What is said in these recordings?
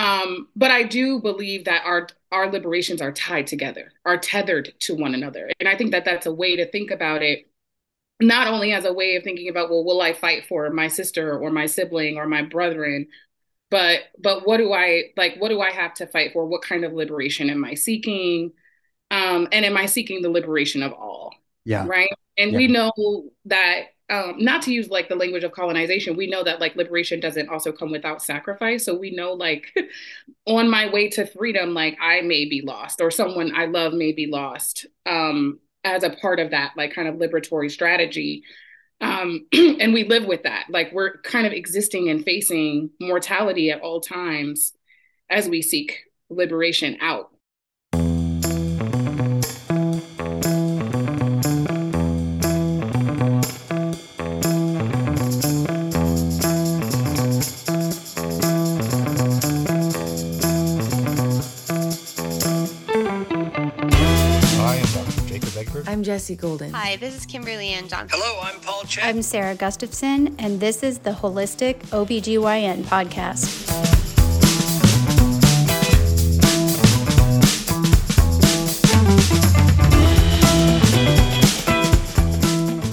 Um, but I do believe that our our liberations are tied together, are tethered to one another, and I think that that's a way to think about it. Not only as a way of thinking about, well, will I fight for my sister or my sibling or my brethren, but but what do I like? What do I have to fight for? What kind of liberation am I seeking? Um, and am I seeking the liberation of all? Yeah. Right. And Yeah. we know that um, not to use like the language of colonization, we know that like liberation doesn't also come without sacrifice. So we know like on my way to freedom, like I may be lost or someone I love may be lost um, as a part of that like kind of liberatory strategy. Um, and we live with that. Like we're kind of existing and facing mortality at all times as we seek liberation out. Jesse Golden. Hi, this is Kimberly Ann Johnson. Hello, I'm Paul Chen. I'm Sarah Gustafson, and this is the Holistic OBGYN podcast.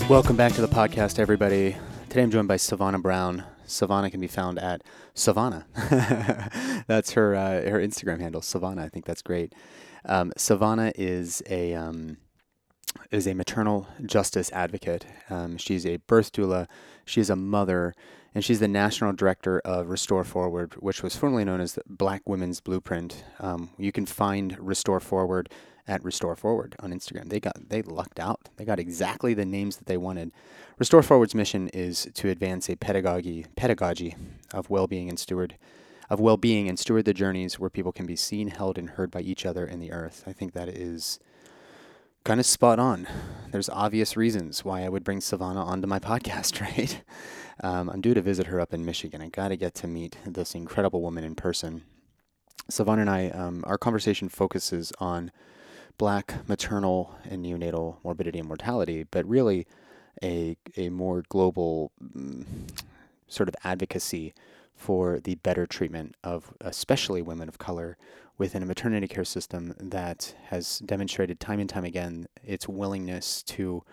Welcome back to the podcast, everybody. Today I'm joined by Sevonna Brown. Sevonna can be found at Sevonna. that's her uh, her Instagram handle, Sevonna. I think that's great. Um, Sevonna is a um, is a maternal justice advocate. Um, she's a birth doula. She's a mother, and she's the national director of Restore Forward, which was formerly known as the Black Women's Blueprint. Um, you can find Restore Forward at Restore Forward on Instagram. They got they lucked out. They got exactly the names that they wanted. Restore Forward's mission is to advance a pedagogy pedagogy of well-being and steward of well-being and steward the journeys where people can be seen, held, and heard by each other in the earth. I think that is kind of spot on. There's obvious reasons why I would bring Sevonna onto my podcast, right? Um, I'm due to visit her up in Michigan. I got to get to meet this incredible woman in person. Sevonna and I, um, our conversation focuses on black maternal and neonatal morbidity and mortality, but really a, a more global mm, sort of advocacy for the better treatment of especially women of color within a maternity care system that has demonstrated time and time again its willingness to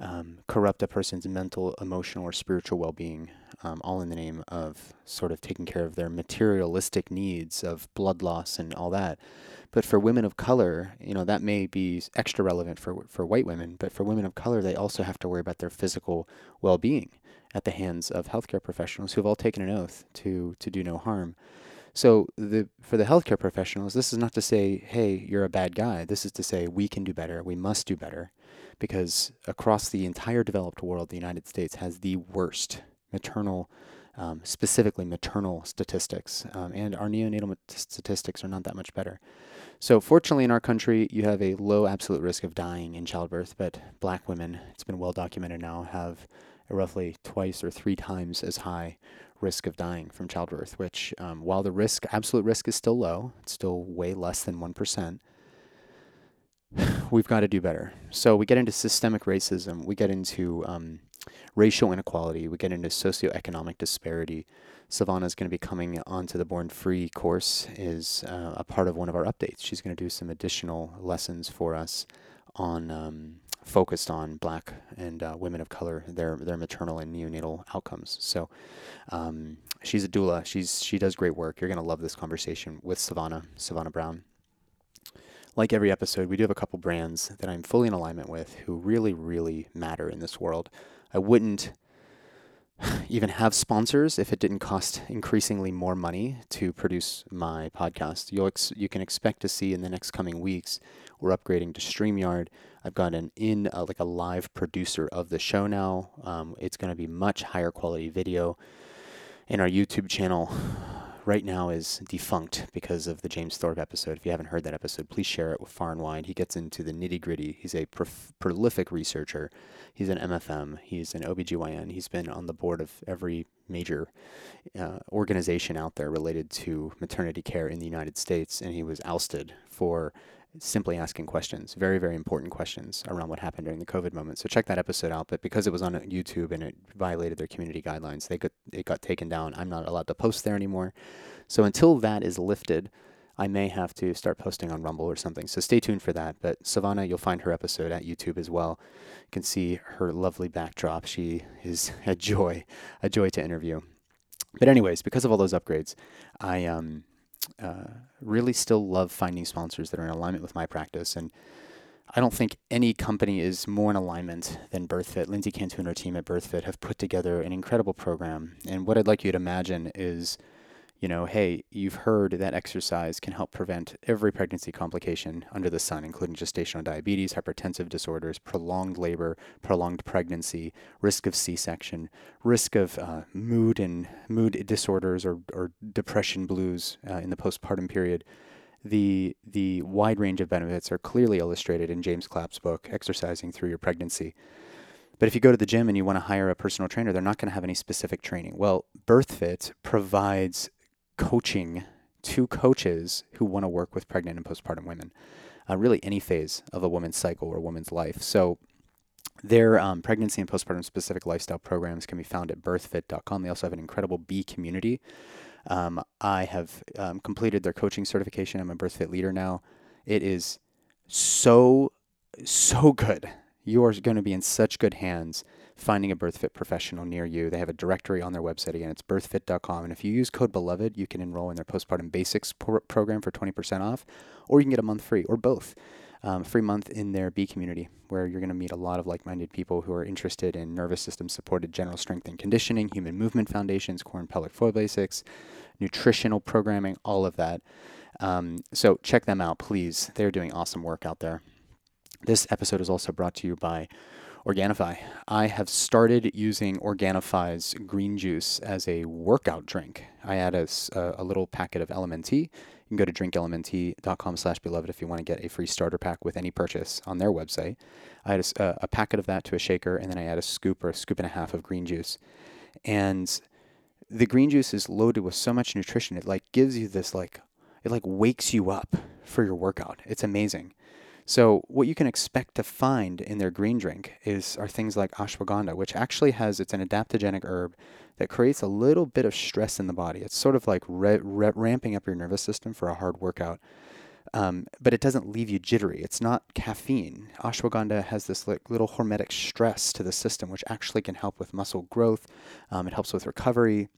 um, corrupt a person's mental, emotional, or spiritual well being, um, all in the name of sort of taking care of their materialistic needs of blood loss and all that. But for women of color, you know, that may be extra relevant for, for white women, but for women of color, they also have to worry about their physical well being at the hands of healthcare professionals who have all taken an oath to, to do no harm. So the for the healthcare professionals, this is not to say, hey, you're a bad guy. This is to say we can do better. We must do better, because across the entire developed world, the United States has the worst maternal, um, specifically maternal statistics, um, and our neonatal mat- statistics are not that much better. So fortunately, in our country, you have a low absolute risk of dying in childbirth, but black women, it's been well documented now, have a roughly twice or three times as high risk of dying from childbirth, which, um, while the risk, absolute risk is still low, it's still way less than 1%, we've got to do better. So we get into systemic racism, we get into um, racial inequality, we get into socioeconomic disparity. Sevonna is going to be coming onto the Born Free course, is uh, a part of one of our updates. She's going to do some additional lessons for us on um, focused on Black and uh, women of color, their their maternal and neonatal outcomes. So um, she's a doula. She's she does great work. You're gonna love this conversation with Sevonna Sevonna Brown. Like every episode, we do have a couple brands that I'm fully in alignment with who really really matter in this world. I wouldn't even have sponsors if it didn't cost increasingly more money to produce my podcast. You'll ex- you can expect to see in the next coming weeks we're upgrading to StreamYard. I've got an in uh, like a live producer of the show now. Um, it's going to be much higher quality video. And our YouTube channel right now is defunct because of the James Thorp episode. If you haven't heard that episode, please share it with far and wide. He gets into the nitty gritty. He's a prof- prolific researcher. He's an MFM. He's an OBGYN. He's been on the board of every major uh, organization out there related to maternity care in the United States, and he was ousted for simply asking questions, very, very important questions around what happened during the COVID moment. So check that episode out. But because it was on YouTube and it violated their community guidelines, they got it got taken down. I'm not allowed to post there anymore. So until that is lifted, I may have to start posting on Rumble or something. So stay tuned for that. But Sevonna, you'll find her episode at YouTube as well. You can see her lovely backdrop. She is a joy, a joy to interview. But anyways, because of all those upgrades, I um uh, really still love finding sponsors that are in alignment with my practice. And I don't think any company is more in alignment than BirthFit. Lindsay Cantu and her team at BirthFit have put together an incredible program. And what I'd like you to imagine is you know, hey, you've heard that exercise can help prevent every pregnancy complication under the sun, including gestational diabetes, hypertensive disorders, prolonged labor, prolonged pregnancy, risk of C-section, risk of uh, mood and mood disorders or, or depression blues uh, in the postpartum period. The the wide range of benefits are clearly illustrated in James Clapp's book, Exercising Through Your Pregnancy. But if you go to the gym and you want to hire a personal trainer, they're not going to have any specific training. Well, BirthFit provides coaching to coaches who want to work with pregnant and postpartum women, uh, really any phase of a woman's cycle or a woman's life. So their um, pregnancy and postpartum specific lifestyle programs can be found at birthfit.com. They also have an incredible B community. Um, I have um, completed their coaching certification. I'm a BirthFit leader now. It is so, so good. You are going to be in such good hands finding a BirthFit professional near you. They have a directory on their website again. It's birthfit.com. And if you use code Beloved, you can enroll in their postpartum basics pro- program for 20% off, or you can get a month free, or both. Um, free month in their B community, where you're going to meet a lot of like minded people who are interested in nervous system supported general strength and conditioning, human movement foundations, core and pelvic floor basics, nutritional programming, all of that. Um, so check them out, please. They're doing awesome work out there. This episode is also brought to you by Organifi. I have started using Organifi's green juice as a workout drink. I add a, a little packet of LMNT. You can go to drinklmnt.com slash beloved if you want to get a free starter pack with any purchase on their website. I add a, a packet of that to a shaker, and then I add a scoop or a scoop and a half of green juice. And the green juice is loaded with so much nutrition. It like gives you this like, it like wakes you up for your workout. It's amazing. So what you can expect to find in their green drink is are things like ashwagandha, which actually has it's an adaptogenic herb that creates a little bit of stress in the body. It's sort of like re- re- ramping up your nervous system for a hard workout. Um, but it doesn't leave you jittery. It's not caffeine. Ashwagandha has this like, little hormetic stress to the system, which actually can help with muscle growth. Um, it helps with recovery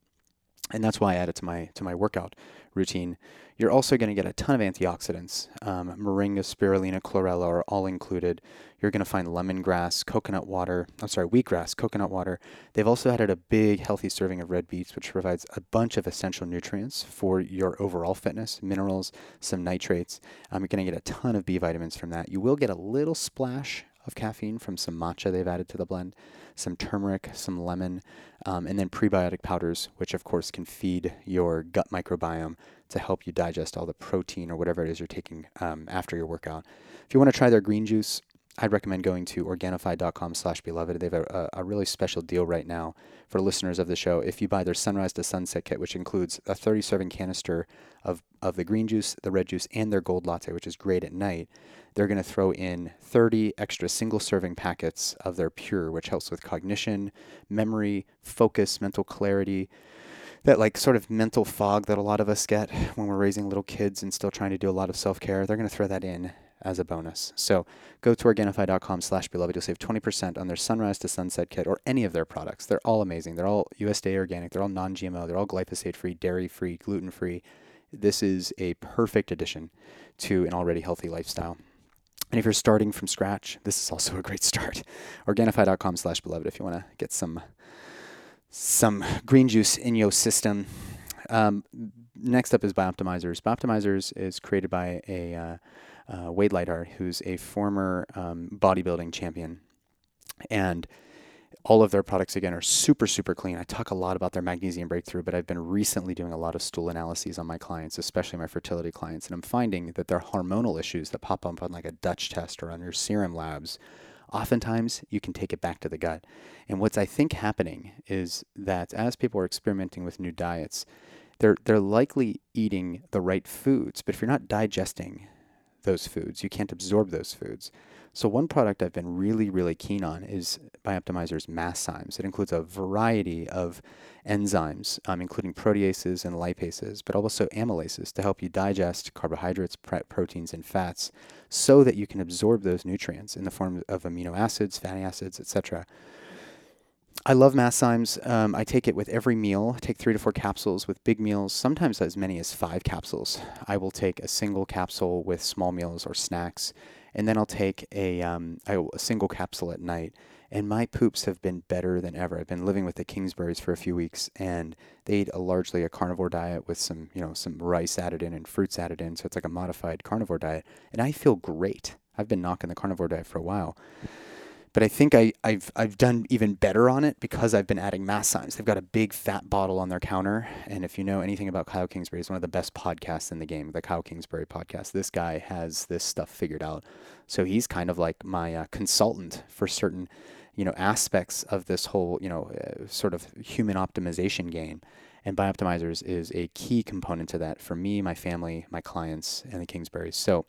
and that's why I add it to my to my workout routine. You're also going to get a ton of antioxidants. Um, moringa, spirulina, chlorella are all included. You're going to find lemongrass, coconut water. I'm sorry, wheatgrass, coconut water. They've also added a big healthy serving of red beets, which provides a bunch of essential nutrients for your overall fitness, minerals, some nitrates. Um, you're going to get a ton of B vitamins from that. You will get a little splash of caffeine from some matcha they've added to the blend, some turmeric, some lemon, um, and then prebiotic powders, which of course can feed your gut microbiome to help you digest all the protein or whatever it is you're taking um, after your workout. If you want to try their green juice, I'd recommend going to organifi.com slash beloved. They have a, a, really special deal right now for listeners of the show. If you buy their sunrise to sunset kit, which includes a 30 serving canister of, of the green juice, the red juice, and their gold latte, which is great at night, they're going to throw in 30 extra single serving packets of their pure, which helps with cognition, memory, focus, mental clarity. That like sort of mental fog that a lot of us get when we're raising little kids and still trying to do a lot of self care, they're going to throw that in as a bonus. So go to organifi.com slash beloved. You'll save 20% on their sunrise to sunset kit or any of their products. They're all amazing. They're all USDA organic. They're all non-GMO. They're all glyphosate free, dairy free, gluten free. This is a perfect addition to an already healthy lifestyle. And if you're starting from scratch, this is also a great start. Organifi.com slash beloved if you want to get some some green juice in your system. Um, next up is Bioptimizers. Bioptimizers is created by a uh, uh, Wade Lightheart, who's a former um, bodybuilding champion. And all of their products again are super super clean i talk a lot about their magnesium breakthrough but i've been recently doing a lot of stool analyses on my clients especially my fertility clients and i'm finding that their hormonal issues that pop up on like a dutch test or on your serum labs oftentimes you can take it back to the gut and what's i think happening is that as people are experimenting with new diets they're they're likely eating the right foods but if you're not digesting those foods. You can't absorb those foods. So one product I've been really, really keen on is Bioptimizer's Masszymes. It includes a variety of enzymes, um, including proteases and lipases, but also amylases to help you digest carbohydrates, proteins, and fats so that you can absorb those nutrients in the form of amino acids, fatty acids, etc. I love Masszymes. Um, I take it with every meal. I take three to four capsules with big meals, sometimes as many as five capsules. I will take a single capsule with small meals or snacks and then I'll take a, um, a, single capsule at night. And my poops have been better than ever. I've been living with the Kingsburys for a few weeks, and they eat a largely a carnivore diet with some, you know, some rice added in and fruits added in. So it's like a modified carnivore diet, and I feel great. I've been knocking the carnivore diet for a while. But I think I, have I've done even better on it because I've been adding Masszymes. They've got a big fat bottle on their counter. And if you know anything about Kyle Kingsbury, he's one of the best podcasts in the game, the Kyle Kingsbury podcast. This guy has this stuff figured out. So he's kind of like my uh, consultant for certain, you know, aspects of this whole, you know, uh, sort of human optimization game. And Bioptimizers is a key component to that for me, my family, my clients, and the Kingsburys. So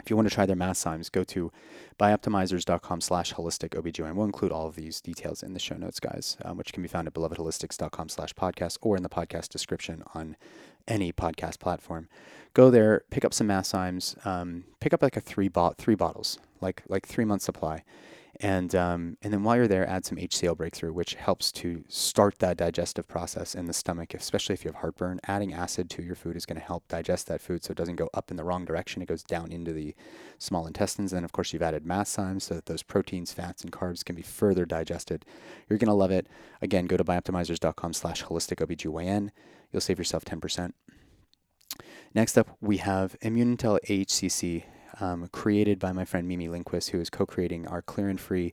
if you want to try their Masszymes, go to bioptimizers.com slash holistic OBGYN. We'll include all of these details in the show notes, guys, um, which can be found at belovedholistics.com slash podcast or in the podcast description on any podcast platform. Go there, pick up some Masszymes, um, pick up like a three, bo- three bottles, like, like three month supply. And, um, and then while you're there, add some HCl breakthrough, which helps to start that digestive process in the stomach, especially if you have heartburn. Adding acid to your food is going to help digest that food so it doesn't go up in the wrong direction. It goes down into the small intestines. And of course, you've added Masszymes so that those proteins, fats, and carbs can be further digested. You're going to love it. Again, go to bioptimizers.com slash holistic OBGYN. You'll save yourself 10%. Next up, we have ImmuneIntel HCC um, created by my friend Mimi Lindquist, who is co-creating our Clear and Free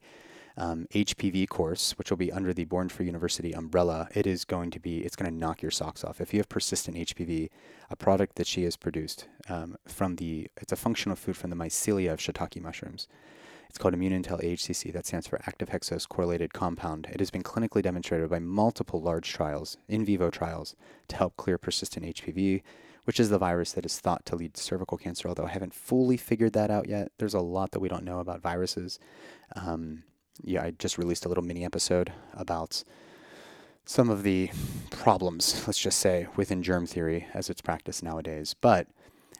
um, HPV course, which will be under the Born Free University umbrella. It is going to be, it's going to knock your socks off. If you have persistent HPV, a product that she has produced um, from the, it's a functional food from the mycelia of shiitake mushrooms. It's called Immune Intel HCC. That stands for active hexose correlated compound. It has been clinically demonstrated by multiple large trials, in vivo trials, to help clear persistent HPV which is the virus that is thought to lead to cervical cancer, although I haven't fully figured that out yet. There's a lot that we don't know about viruses. Um, yeah, I just released a little mini episode about some of the problems, let's just say, within germ theory as it's practiced nowadays. But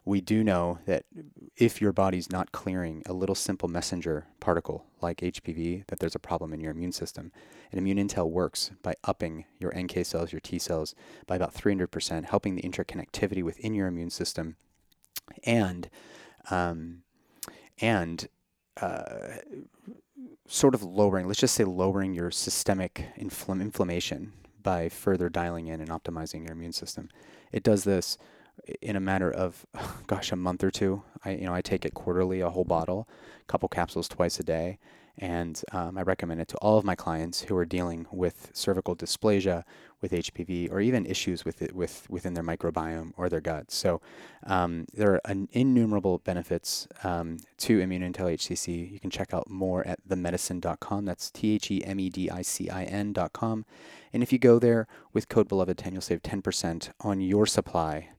we do know that if your body's not clearing a little simple messenger particle like HPV, that there's a problem in your immune system. And Immune Intel works by upping your NK cells, your T cells, by about 300%, helping the interconnectivity within your immune system, and um, and uh, sort of lowering, let's just say lowering your systemic infl- inflammation by further dialing in and optimizing your immune system. It does this in a matter of gosh a month or two i you know i take it quarterly a whole bottle a couple capsules twice a day. And um, i recommend it to all of my clients who are dealing with cervical dysplasia with hpv or even issues with it with within their microbiome or their gut. So um, there are an innumerable benefits um, to immuneintel hcc you can check out more at themedicin.com that's t-h-e-m-e-d-i-c-i-n.com and if you go there with code beloved 10 you'll save 10% on your supply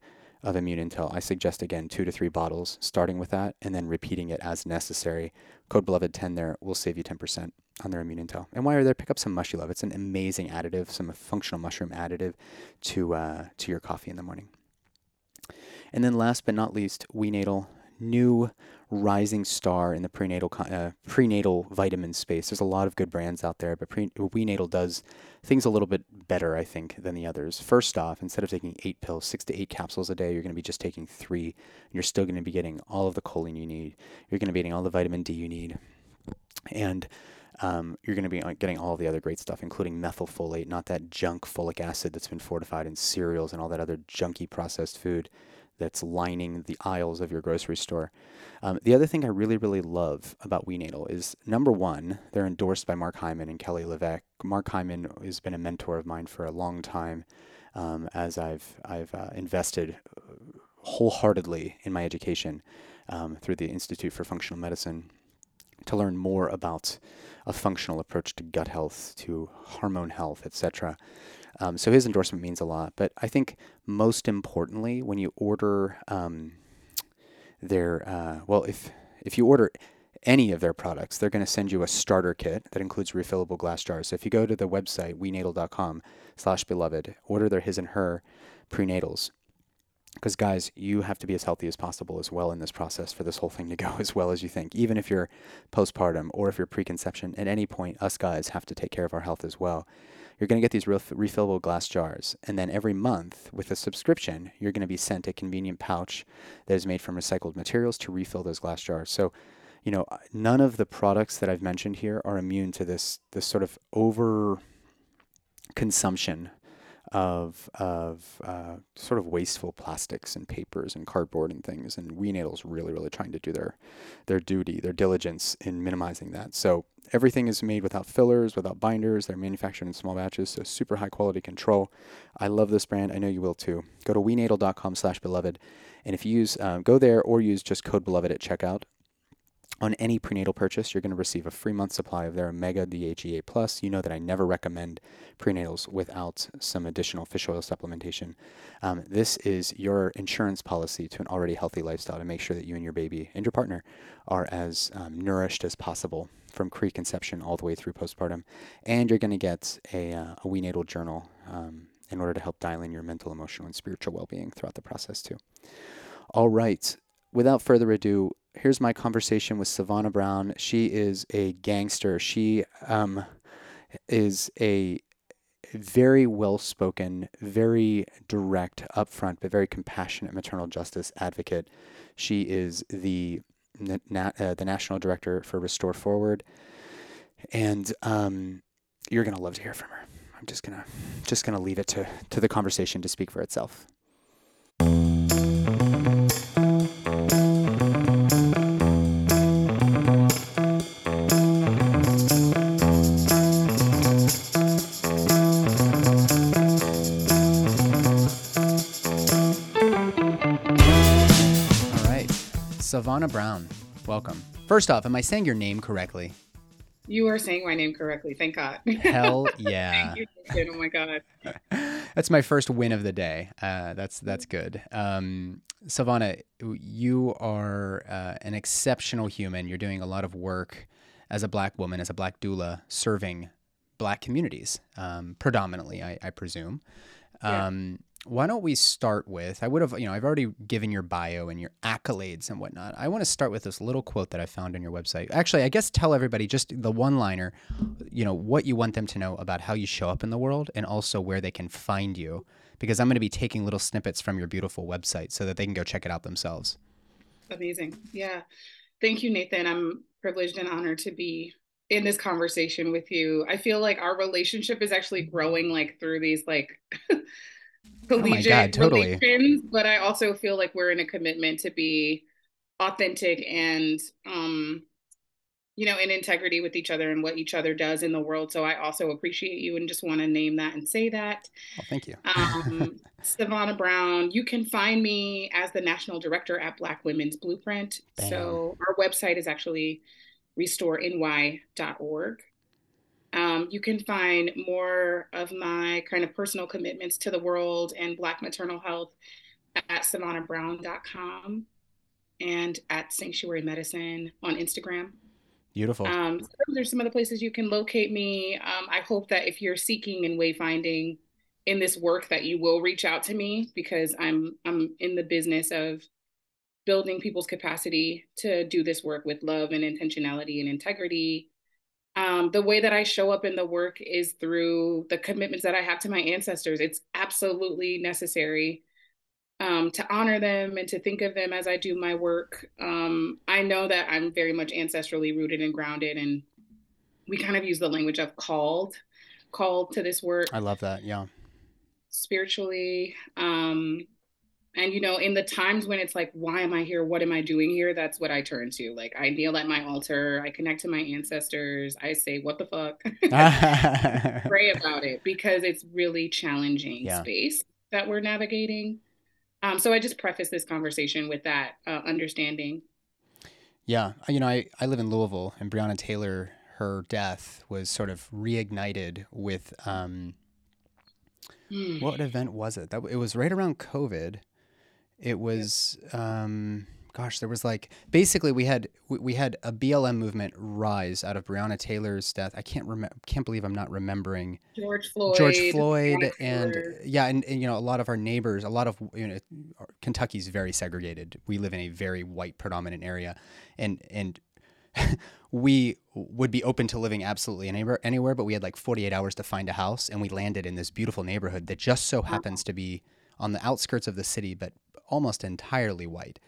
of Immune Intel, I suggest again two to three bottles, starting with that and then repeating it as necessary. Code Beloved 10 there will save you 10% on their Immune Intel. And while you're there, pick up some Mushy Love. It's an amazing additive, some functional mushroom additive to uh, to your coffee in the morning. And then last but not least, Wenatal new rising star in the prenatal uh, prenatal vitamin space. There's a lot of good brands out there, but pre- Wenatal does things a little bit better, I think, than the others. First off, instead of taking eight pills, six to eight capsules a day, you're going to be just taking three. And you're still going to be getting all of the choline you need. You're going to be getting all the vitamin D you need, and um, you're going to be uh, getting all the other great stuff, including methylfolate, not that junk folic acid that's been fortified in cereals and all that other junky processed food that's lining the aisles of your grocery store. Um, the other thing I really, really love about Wenatal is number one, they're endorsed by Mark Hyman and Kelly LeVeque. Mark Hyman has been a mentor of mine for a long time, um, as I've I've uh, invested wholeheartedly in my education um, through the Institute for Functional Medicine to learn more about a functional approach to gut health, to hormone health, etc. Um, so his endorsement means a lot. But I think most importantly, when you order um, their uh, well, if if you order any of their products, they're going to send you a starter kit that includes refillable glass jars. So if you go to the website wenatal.com slash beloved, order their his and her prenatals. Because guys, you have to be as healthy as possible as well in this process for this whole thing to go as well as you think. Even if you're postpartum or if you're preconception, at any point, us guys have to take care of our health as well. You're going to get these ref- refillable glass jars, and then every month with a subscription, you're going to be sent a convenient pouch that is made from recycled materials to refill those glass jars. So you know, none of the products that I've mentioned here are immune to this this sort of over consumption of of uh, sort of wasteful plastics and papers and cardboard and things. And We WeNatal's really really trying to do their their duty, their diligence in minimizing that. So everything is made without fillers, without binders. They're manufactured in small batches, so super high quality control. I love this brand. I know you will too. Go to wenatal.com/beloved, and if you use um, go there or use just code beloved at checkout, on any prenatal purchase, you're going to receive a free month supply of their Omega DHEA Plus. You know that I never recommend prenatals without some additional fish oil supplementation. Um, this is your insurance policy to an already healthy lifestyle to make sure that you and your baby and your partner are as um, nourished as possible from preconception all the way through postpartum. And you're going to get a, uh, a WeNatal journal um, in order to help dial in your mental, emotional, and spiritual well being throughout the process, too. All right. Without further ado, here's my conversation with Sevonna Brown. She is a gangster. She um, is a very well spoken, very direct, upfront, but very compassionate maternal justice advocate. She is the na- uh, the national director for Restore Forward, and um, you're gonna love to hear from her. I'm just gonna just gonna leave it to to the conversation to speak for itself. Sevonna Brown, welcome. First off, am I saying your name correctly? You are saying my name correctly. Thank God. Hell yeah. Thank you. Oh my God. that's my first win of the day. Uh, that's that's good. Um, Sevonna, you are uh, an exceptional human. You're doing a lot of work as a black woman, as a black doula, serving black communities, um, predominantly, I, I presume. Um, why don't we start with I would have, you know, I've already given your bio and your accolades and whatnot. I want to start with this little quote that I found on your website. Actually, I guess tell everybody just the one liner, you know, what you want them to know about how you show up in the world and also where they can find you. Because I'm going to be taking little snippets from your beautiful website so that they can go check it out themselves. Amazing. Yeah. Thank you, Nathan. I'm privileged and honored to be in this conversation with you. I feel like our relationship is actually growing like through these like collegiate oh God, totally. relations, but I also feel like we're in a commitment to be authentic and um you know in integrity with each other and what each other does in the world. So i also appreciate you and just want to name that and say that. Oh, thank you. Um, sevonna brown you can find me as the national director at black women's blueprint. So our website is actually restoreny.org um, you can find more of my kind of personal commitments to the world and Black maternal health at sevonnabrown.com and at Sanctuary Medicine on Instagram. Beautiful. Um, so there's some of the places you can locate me. Um, I hope that if you're seeking and wayfinding in this work, that you will reach out to me because I'm I'm in the business of building people's capacity to do this work with love and intentionality and integrity um, the way that I show up in the work is through the commitments that I have to my ancestors. It's absolutely necessary um, to honor them and to think of them as I do my work. Um, I know that I'm very much ancestrally rooted and grounded, and we kind of use the language of called, called to this work. I love that. Yeah. Spiritually, um, and you know, in the times when it's like, why am I here? What am I doing here? That's what I turn to. Like I kneel at my altar, I connect to my ancestors, I say, what the fuck? Pray about it because it's really challenging yeah. space that we're navigating. Um, so I just preface this conversation with that uh, understanding. Yeah, you know, I, I live in Louisville, and Breonna Taylor, her death was sort of reignited with um, mm. what event was it? That it was right around COVID it was um, gosh, there was like basically we had we, had a BLM movement rise out of Breonna Taylor's death. I can't remember. Can't believe I'm not remembering George Floyd. George Floyd and yeah, and, and you know a lot of our neighbors, a lot of you know Kentucky's very segregated. We live in a very white predominant area, and and we would be open to living absolutely anywhere, anywhere, but we had like 48 hours to find a house, and we landed in this beautiful neighborhood that just so happens to be on the outskirts of the city, but almost entirely white.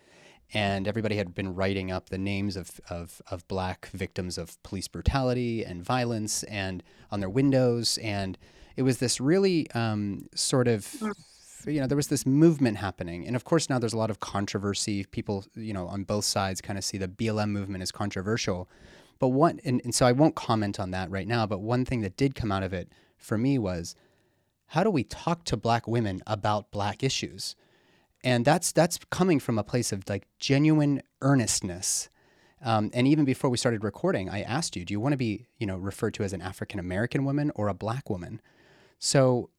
And everybody had been writing up the names of, of, of black victims of police brutality and violence and on their windows. And it was this really um, sort of you know there was this movement happening. And of course now there's a lot of controversy. People you know on both sides kind of see the blm movement as controversial. But one and, and so i won't comment on that right now but one thing that did come out of it for me was how do we talk to black women about black issues and that's that's coming from a place of like genuine earnestness. Um, and even before we started recording i asked you do you want to be you know referred to as an african american woman or a black woman? So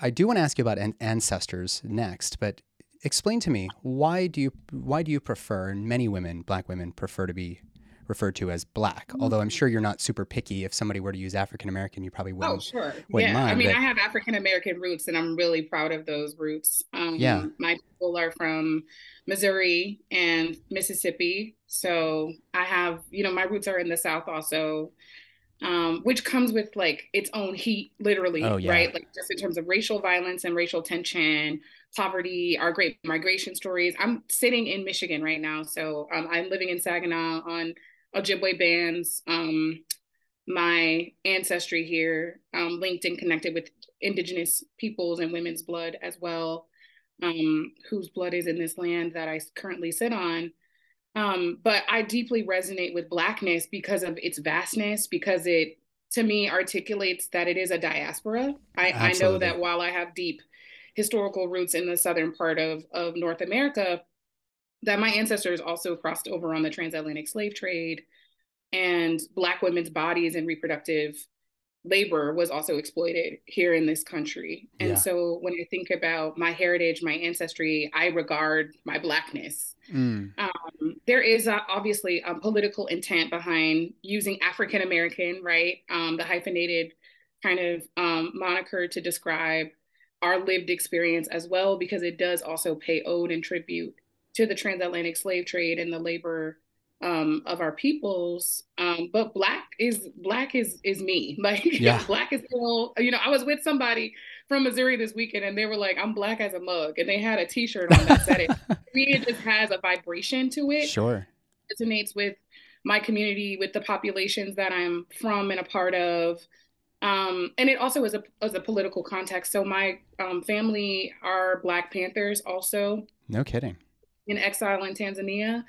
I do want to ask you about an- ancestors next, but explain to me why do you why do you prefer and many women, black women, prefer to be referred to as black? Although I'm sure you're not super picky. If somebody were to use African American, you probably wouldn't. Oh, sure. wouldn't Yeah. I mean, but- I have African American roots and I'm really proud of those roots. Um, Yeah. My people are from Missouri and Mississippi. So I have, you know, my roots are in the South also, um, which comes with like its own heat, literally, Oh, yeah. right? Like just in terms of racial violence and racial tension, poverty, our great migration stories. I'm sitting in Michigan right now. So um, I'm living in Saginaw on Ojibwe bands. Um, my ancestry here, um, linked and connected with indigenous peoples and women's blood as well, um, whose blood is in this land that I currently sit on. Um, but I deeply resonate with Blackness because of its vastness, because it, to me, articulates that it is a diaspora. I, I know that while I have deep historical roots in the southern part of, of North America, that my ancestors also crossed over on the transatlantic slave trade and black women's bodies and reproductive labor was also exploited here in this country. And Yeah. so when i think about my heritage my ancestry i regard my blackness. Mm, um, there is uh, obviously a political intent behind using african american right? Um, the hyphenated kind of um, moniker to describe our lived experience as well because it does also pay ode and tribute to the transatlantic slave trade and the labor um, of our peoples. Um, but black is black is is me. Like Yeah. black is still. You know, I was with somebody from Missouri this weekend, and they were like, "I'm black as a mug," and they had a T-shirt on that said it. To me, it just has a vibration to it sure. It resonates with my community, with the populations that I'm from and a part of. Um, and it also is a, is a political context. So my um, family are Black Panthers also No kidding. In exile in Tanzania.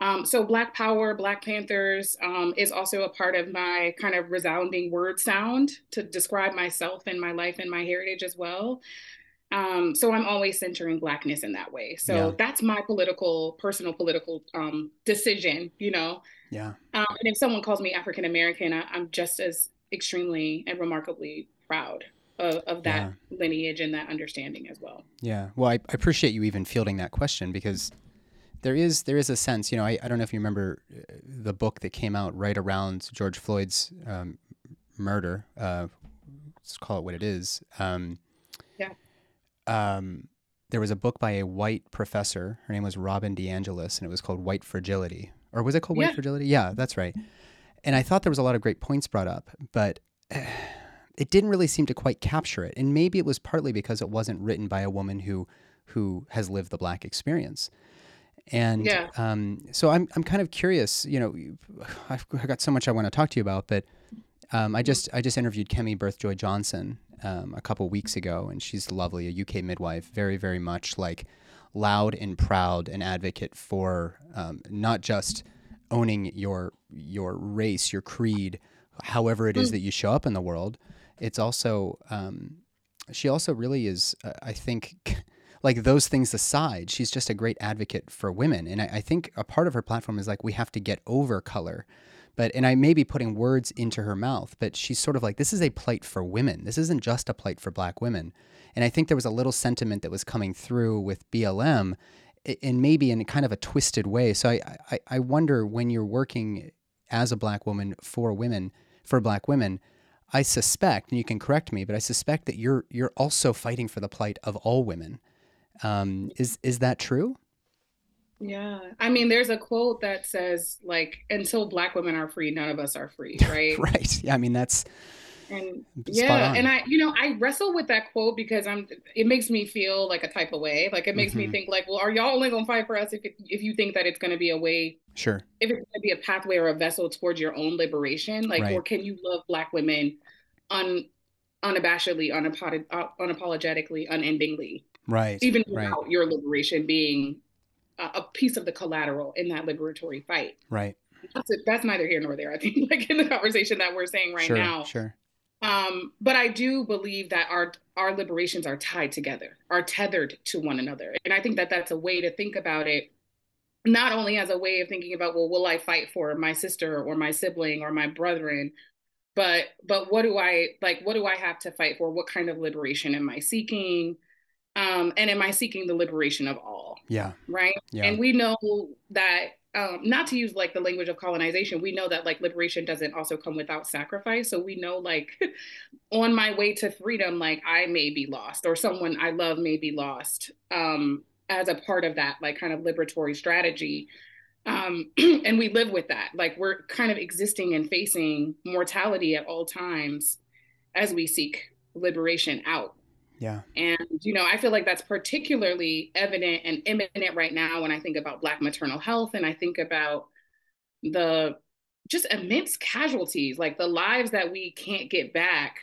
Um, so Black Power, Black Panthers um, is also a part of my kind of resounding word sound to describe myself and my life and my heritage as well. Um, so I'm always centering Blackness in that way. So Yeah. that's my political, personal political um, decision, you know. Yeah. Um, and if someone calls me African American, I'm just as extremely and remarkably proud of, of that lineage and that understanding as well. Yeah. Well, I, I appreciate you even fielding that question because there is there is a sense, you know, I, I don't know if you remember uh, the book that came out right around George Floyd's um, murder. Uh, let's call it what it is. Um, Yeah. Um, there was a book by a white professor. Her name was Robin DeAngelis, and it was called White Fragility. Or was it called White Yeah. Fragility? Yeah, that's right. And I thought there was a lot of great points brought up, but it didn't really seem to quite capture it. And maybe it was partly because it wasn't written by a woman who who has lived the black experience. And Yeah. um, so I'm I'm kind of curious. You know, I've got so much I want to talk to you about, but um, I just I just interviewed Kemi Birthjoy Johnson um, a couple weeks ago, and she's lovely, a UK midwife, very very much like loud and proud, an advocate for um, not just owning your your race, your creed, however it is that you show up in the world. It's also um, she also really is, uh, I think. Like those things aside, she's just a great advocate for women, and I, I think a part of her platform is like we have to get over color but and I may be putting words into her mouth, but she's sort of like this is a plight for women. This isn't just a plight for black women. And I think there was a little sentiment that was coming through with BLM and maybe in kind of a twisted way. So I, I, I wonder when you're working as a black woman for women, for black women, I suspect, and you can correct me, but I suspect that you're you're also fighting for the plight of all women. Um, is is that true? Yeah. I mean, there's a quote that says, like, until black women are free, none of us are free, right? right. Yeah. I mean, that's and yeah, and I, you know, I wrestle with that quote because I'm. It makes me feel like a type of way. Like it makes mm-hmm. me think, like, well, are y'all only gonna fight for us if it, if you think that it's gonna be a way? Sure. If it's gonna be a pathway or a vessel towards your own liberation, like, right. or can you love Black women, un, unabashedly, unapod, uh, unapologetically, unendingly? Right. Even without right. your liberation being a, a piece of the collateral in that liberatory fight. Right. That's, a, that's neither here nor there. I think, like in the conversation that we're saying right sure, now. Sure. Um, but I do believe that our our liberations are tied together, are tethered to one another, and I think that that's a way to think about it. Not only as a way of thinking about, well, will I fight for my sister or my sibling or my brethren, but but what do I like? What do I have to fight for? What kind of liberation am I seeking? Um, and am I seeking the liberation of all? Yeah. Right. Yeah. And we know that um, not to use like the language of colonization, we know that like liberation doesn't also come without sacrifice. So we know like on my way to freedom, like I may be lost or someone I love may be lost um, as a part of that like kind of liberatory strategy. Um, and we live with that. Like we're kind of existing and facing mortality at all times as we seek liberation out. Yeah. And, you know, I feel like that's particularly evident and imminent right now when I think about Black maternal health and I think about the just immense casualties, like the lives that we can't get back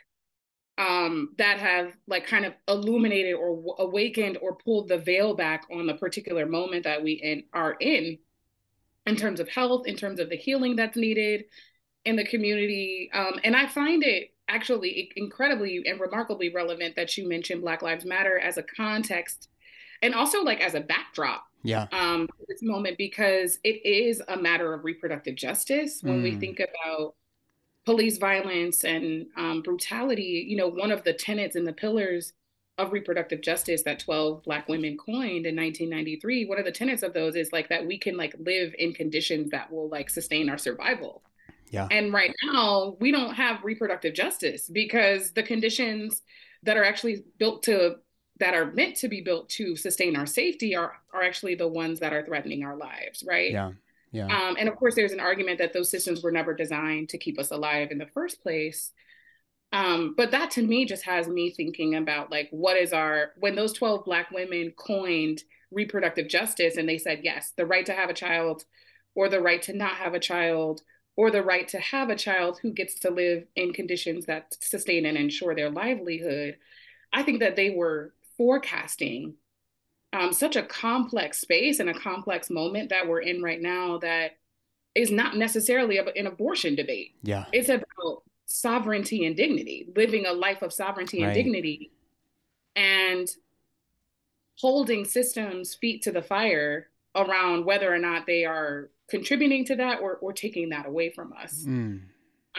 um, that have like kind of illuminated or w- awakened or pulled the veil back on the particular moment that we in, are in, in terms of health, in terms of the healing that's needed in the community. Um, and I find it actually incredibly and remarkably relevant that you mentioned Black Lives Matter as a context and also like as a backdrop yeah um this moment because it is a matter of reproductive justice when mm. we think about police violence and um, brutality you know one of the tenets and the pillars of reproductive justice that 12 black women coined in 1993 one of the tenets of those is like that we can like live in conditions that will like sustain our survival yeah. And right now, we don't have reproductive justice because the conditions that are actually built to that are meant to be built to sustain our safety are are actually the ones that are threatening our lives, right? Yeah. Yeah. Um, and of course, there's an argument that those systems were never designed to keep us alive in the first place. Um, but that to me just has me thinking about like what is our when those 12 black women coined reproductive justice and they said yes, the right to have a child or the right to not have a child or the right to have a child who gets to live in conditions that sustain and ensure their livelihood, I think that they were forecasting um, such a complex space and a complex moment that we're in right now that is not necessarily an abortion debate. Yeah. It's about sovereignty and dignity, living a life of sovereignty and right. dignity, and holding systems feet to the fire around whether or not they are contributing to that or, or taking that away from us. Mm.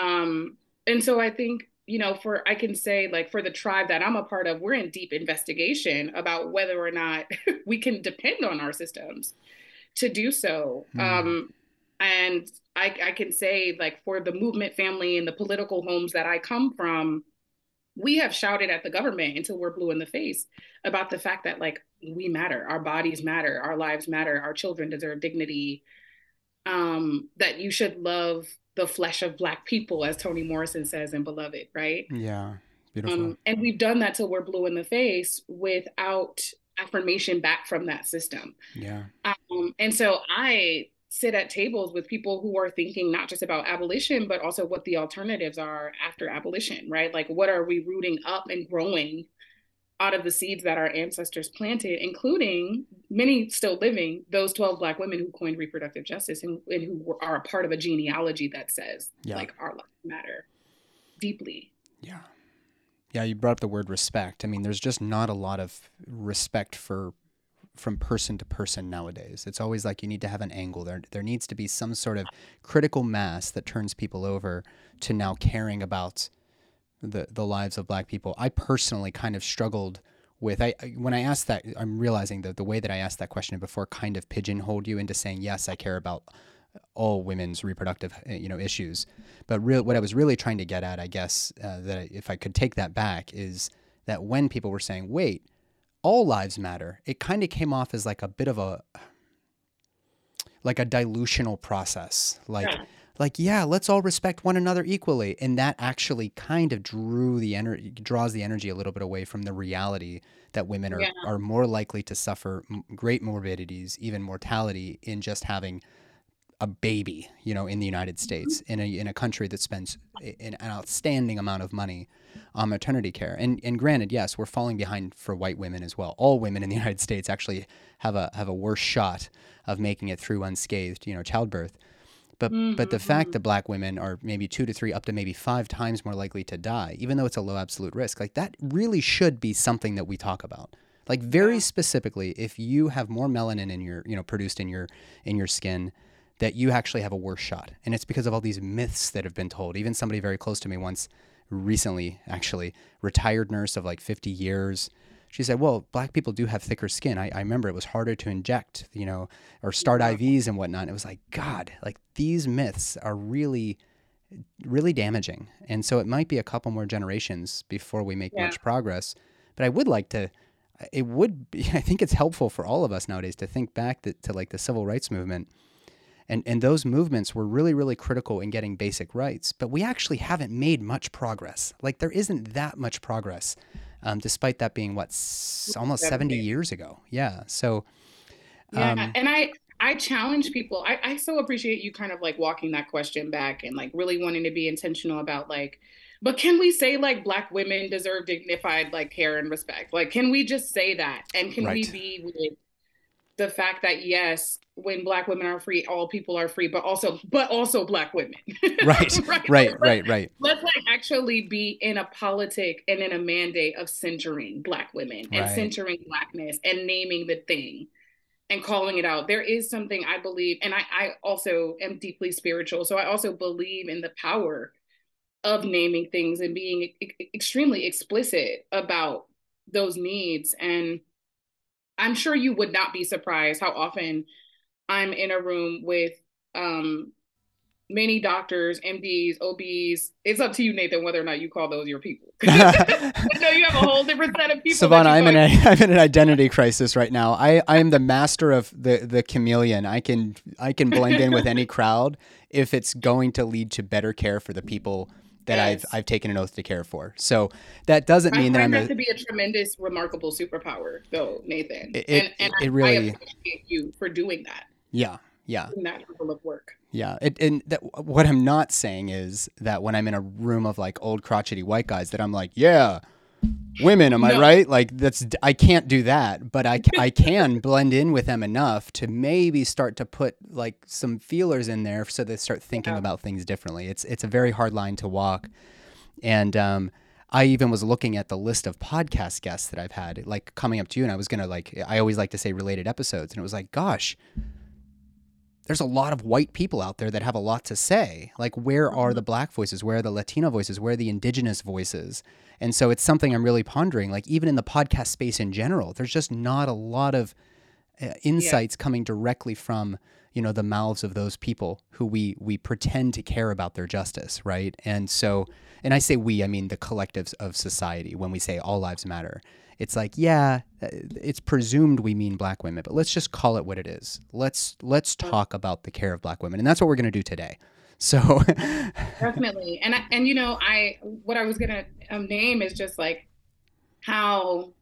Um, and so I think, you know, for I can say, like, for the tribe that I'm a part of, we're in deep investigation about whether or not we can depend on our systems to do so. Mm. Um, and I, I can say, like, for the movement family and the political homes that I come from, we have shouted at the government until we're blue in the face about the fact that like we matter our bodies matter our lives matter our children deserve dignity um, that you should love the flesh of black people, as Toni Morrison says in Beloved, right? Yeah, beautiful. Um, and we've done that till we're blue in the face without affirmation back from that system. Yeah. Um, and so I sit at tables with people who are thinking not just about abolition, but also what the alternatives are after abolition, right? Like, what are we rooting up and growing out of the seeds that our ancestors planted, including many still living, those 12 Black women who coined reproductive justice and, and who were, are a part of a genealogy that says, yeah. like, our lives matter deeply. Yeah. Yeah, you brought up the word respect. I mean, there's just not a lot of respect for from person to person nowadays. It's always like you need to have an angle. There there needs to be some sort of critical mass that turns people over to now caring about the the lives of black people. I personally kind of struggled with I when I asked that I'm realizing that the way that I asked that question before kind of pigeonholed you into saying yes I care about all women's reproductive eh, you know issues. But real what I was really trying to get at I guess uh, that if I could take that back is that when people were saying wait all lives matter it kind of came off as like a bit of a like a dilutional process. Like yeah like yeah let's all respect one another equally and that actually kind of drew the energy draws the energy a little bit away from the reality that women are, yeah. are more likely to suffer great morbidities even mortality in just having a baby you know in the united mm-hmm. states in a, in a country that spends an outstanding amount of money on maternity care and and granted yes we're falling behind for white women as well all women in the united states actually have a have a worse shot of making it through unscathed you know childbirth but mm-hmm. but the fact that mm-hmm. black women are maybe two to three, up to maybe five times more likely to die, even though it's a low absolute risk, like that really should be something that we talk about. Like very specifically, if you have more melanin in your, you know, produced in your in your skin, that you actually have a worse shot. And it's because of all these myths that have been told. Even somebody very close to me once recently, actually, retired nurse of like 50 years, she said, well, black people do have thicker skin. I, I remember it was harder to inject, you know, or start IVs and whatnot. And it was like, God, like these myths are really, really damaging. And so it might be a couple more generations before we make yeah. much progress. But I would like to, it would be, I think it's helpful for all of us nowadays to think back to, to like the civil rights movement. And, and those movements were really, really critical in getting basic rights. But we actually haven't made much progress. Like there isn't that much progress um, despite that being what s- almost 70 years ago. Yeah. So, um, yeah. And I, I challenge people. I, I so appreciate you kind of like walking that question back and like really wanting to be intentional about like, but can we say like black women deserve dignified like care and respect? Like, can we just say that? And can right. we be with the fact that yes, when black women are free, all people are free, but also but also black women. right, right, right, right, right. Let's like actually be in a politic and in a mandate of centering black women and right. centering blackness and naming the thing and calling it out. There is something I believe, and I, I also am deeply spiritual. So I also believe in the power of naming things and being e- extremely explicit about those needs and I'm sure you would not be surprised how often I'm in a room with um, many doctors, MDs, OBs. It's up to you, Nathan, whether or not you call those your people. I know you have a whole different set of people. Sevonna, I'm in, a, I'm in an identity crisis right now. I, I am the master of the, the chameleon. I can I can blend in with any crowd if it's going to lead to better care for the people that yes. I've I've taken an oath to care for. So that doesn't mean that I'm that a, to be a tremendous, remarkable superpower, though, Nathan. It, and, and it, it really I appreciate you for doing that. Yeah, yeah. Doing that level of work. Yeah, it, and that, what I'm not saying is that when I'm in a room of like old crotchety white guys, that I'm like, yeah, women am no. i right like that's i can't do that but i, I can blend in with them enough to maybe start to put like some feelers in there so they start thinking yeah. about things differently it's it's a very hard line to walk and um, i even was looking at the list of podcast guests that i've had like coming up to you and i was gonna like i always like to say related episodes and it was like gosh there's a lot of white people out there that have a lot to say. Like, where are mm-hmm. the black voices? Where are the Latino voices? Where are the indigenous voices? And so it's something I'm really pondering. Like, even in the podcast space in general, there's just not a lot of uh, insights yeah. coming directly from you know the mouths of those people who we we pretend to care about their justice right and so and i say we i mean the collectives of society when we say all lives matter it's like, yeah, uh, it's presumed we mean black women, but let's just call it what it is. Let's let's talk about the care of black women, and that's what we're going to do today. So definitely, and I, and you know, I what I was going to um, name is just like how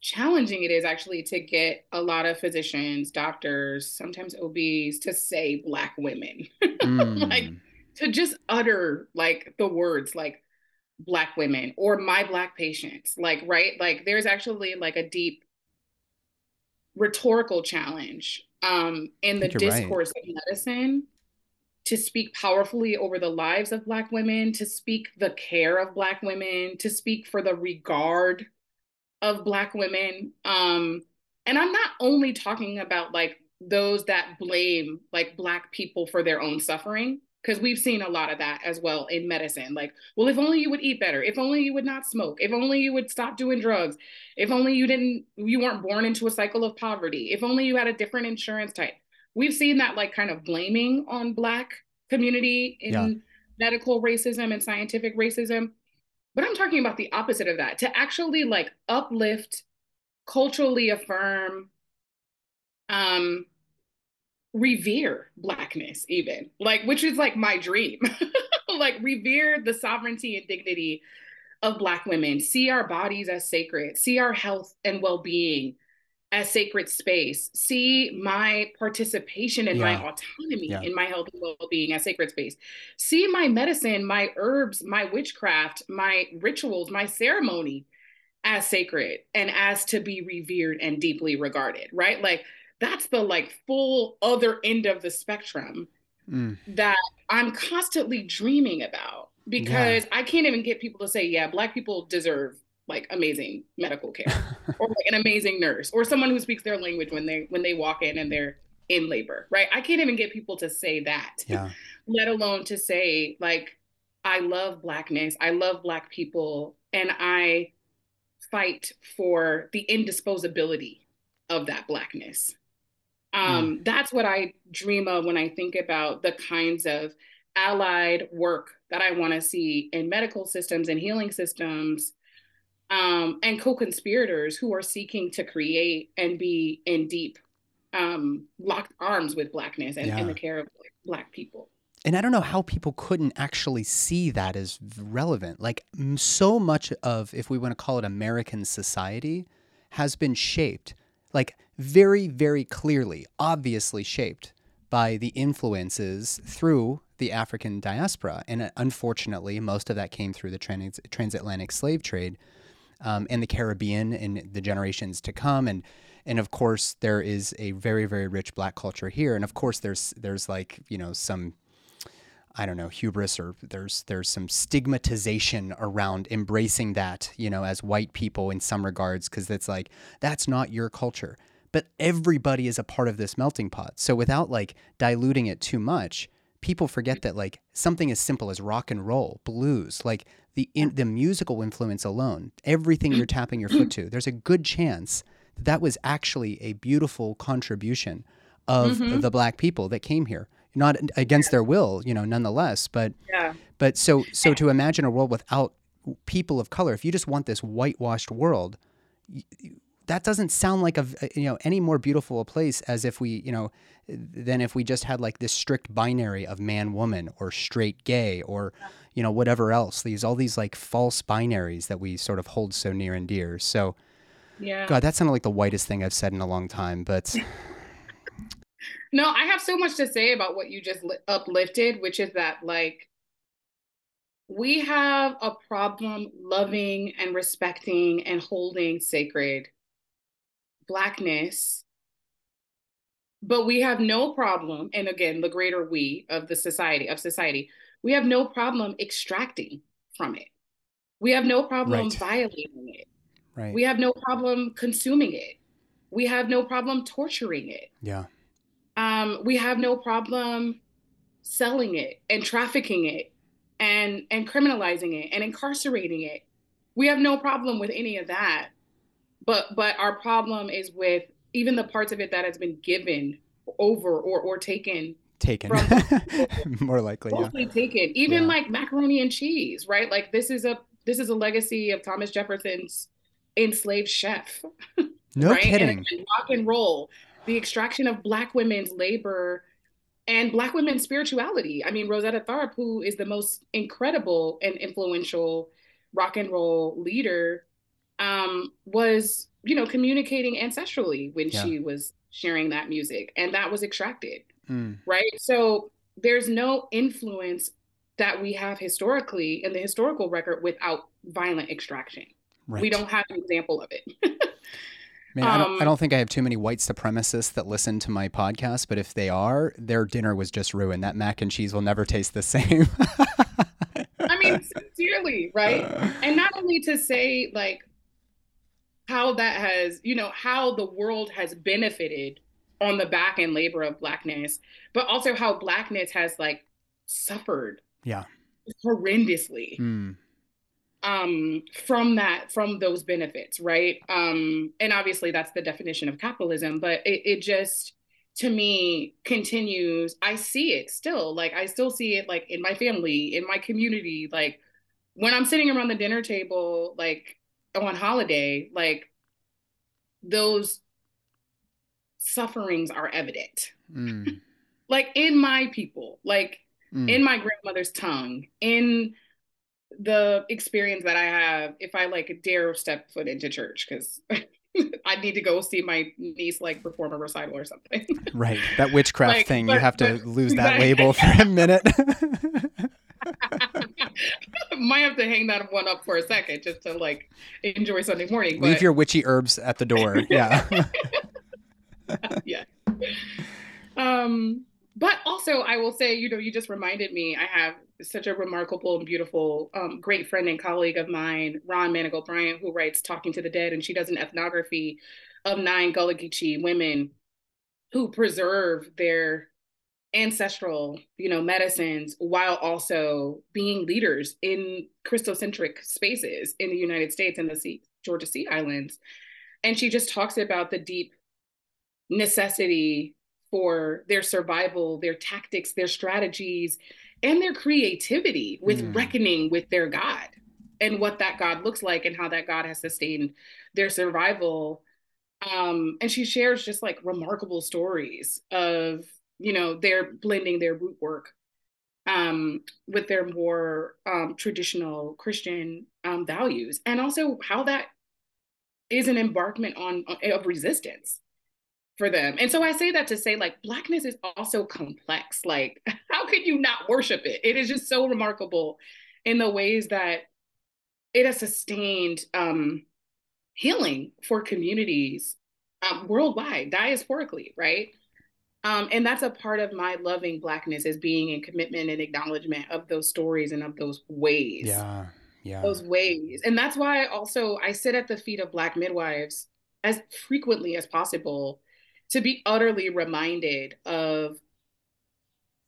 challenging it is actually to get a lot of physicians, doctors, sometimes OBs to say black women, mm. like to just utter like the words like black women or my black patients like right like there's actually like a deep rhetorical challenge um in the discourse right. of medicine to speak powerfully over the lives of black women to speak the care of black women to speak for the regard of black women um and i'm not only talking about like those that blame like black people for their own suffering because we've seen a lot of that as well in medicine. Like, well, if only you would eat better, if only you would not smoke, if only you would stop doing drugs, if only you didn't, you weren't born into a cycle of poverty, if only you had a different insurance type. We've seen that like kind of blaming on Black community in yeah. medical racism and scientific racism. But I'm talking about the opposite of that to actually like uplift, culturally affirm, um, revere blackness even like which is like my dream. Like revere the sovereignty and dignity of black women. See our bodies as sacred. See our health and well-being as sacred space. See my participation and yeah. my autonomy yeah. in my health and well-being as sacred space. See my medicine my herbs my witchcraft my rituals my ceremony as sacred and as to be revered and deeply regarded right? Like that's the like full other end of the spectrum mm. that I'm constantly dreaming about because yeah. I can't even get people to say, yeah, black people deserve like amazing medical care or like an amazing nurse or someone who speaks their language when they when they walk in and they're in labor, right? I can't even get people to say that. Yeah. Let alone to say like I love blackness, I love black people and I fight for the indisposability of that blackness. Um, mm. That's what I dream of when I think about the kinds of allied work that I want to see in medical systems and healing systems um, and co conspirators who are seeking to create and be in deep um, locked arms with Blackness and, yeah. and the care of Black people. And I don't know how people couldn't actually see that as relevant. Like, so much of, if we want to call it American society, has been shaped. Like, very, very clearly, obviously shaped by the influences through the African diaspora. And uh, unfortunately, most of that came through the trans- transatlantic slave trade um, and the Caribbean in the generations to come. And and of course, there is a very, very rich black culture here. And of course, there's there's like you know some I don't know, hubris or there's there's some stigmatization around embracing that, you know, as white people in some regards because it's like that's not your culture but everybody is a part of this melting pot. So without like diluting it too much, people forget that like something as simple as rock and roll, blues, like the in, the musical influence alone, everything you're tapping your foot to, there's a good chance that, that was actually a beautiful contribution of mm-hmm. the black people that came here. Not against their will, you know, nonetheless, but yeah. but so so to imagine a world without people of color, if you just want this whitewashed world, that doesn't sound like a you know any more beautiful a place as if we you know than if we just had like this strict binary of man woman or straight gay or you know whatever else. These all these like false binaries that we sort of hold so near and dear. So yeah. God that sounded like the whitest thing i've said in a long time but no i have so much to say about what you just uplifted which is that like we have a problem loving and respecting and holding sacred blackness but we have no problem and again the greater we of the society of society we have no problem extracting from it. We have no problem right. violating it. Right. We have no problem consuming it. We have no problem torturing it. Yeah um, we have no problem selling it and trafficking it and and criminalizing it and incarcerating it. We have no problem with any of that. But but our problem is with even the parts of it that has been given over or or taken taken. more likely mostly yeah. taken. Even yeah. like macaroni and cheese right? Like this is a this is a legacy of thomas jefferson's enslaved chef. No right? kidding. and, and rock and roll the extraction of black women's labor and black women's spirituality i mean rosetta tharpe who is the most incredible and influential rock and roll leader um, was, you know, communicating ancestrally when yeah. she was sharing that music, and that was extracted, mm. right? So there's no influence that we have historically in the historical record without violent extraction. Right. We don't have an example of it. Man, I, don't, I um, don't think I have too many white supremacists that listen to my podcast, but if they are, their dinner was just ruined. That mac and cheese will never taste the same. I mean, sincerely, right? And not only to say, like, how that has, you know, how the world has benefited on the back and labor of blackness, but also how blackness has like suffered Yeah. horrendously Mm. Um from that from those benefits right? Um and obviously that's the definition of capitalism but it, it just to me continues. I see it still. Like i still see it like in my family in my community. Like when i'm sitting around the dinner table like on holiday like those sufferings are evident. Mm. like in my people like Mm. in my grandmother's tongue in the experience that i have if i like dare step foot into church because i need to go see my niece like perform a recital or something Right. That witchcraft Like, thing, you have to but- lose that but- label for a minute. might have to hang that one up for a second just to like enjoy sunday morning but Leave your witchy herbs at the door. Yeah. yeah. Um, but also, I will say, you know, you just reminded me. I have such a remarkable and beautiful, um, great friend and colleague of mine, Ron Manigault Bryant, who writes "Talking to the Dead," and she does an ethnography of nine Gullah Geechee women who preserve their ancestral, you know, medicines while also being leaders in Christocentric spaces in the United States and the sea, Georgia Sea Islands. And she just talks about the deep necessity for their survival, their tactics, their strategies, and their creativity with Mm. reckoning with their God and what that God looks like and how that God has sustained their survival. Um, and she shares just like remarkable stories of, you know, their blending their root work um, with their more um, traditional Christian um, values, and also how that is an embarkment on of resistance for them. And so I say that to say like blackness is also complex. Like how could you not worship it? It is just so remarkable in the ways that it has sustained um, healing for communities um, worldwide, diasporically, right? Um, and that's a part of my loving blackness is being in commitment and acknowledgement of those stories and of those ways yeah. Yeah. those ways. And that's why also I sit at the feet of Black midwives as frequently as possible to be utterly reminded of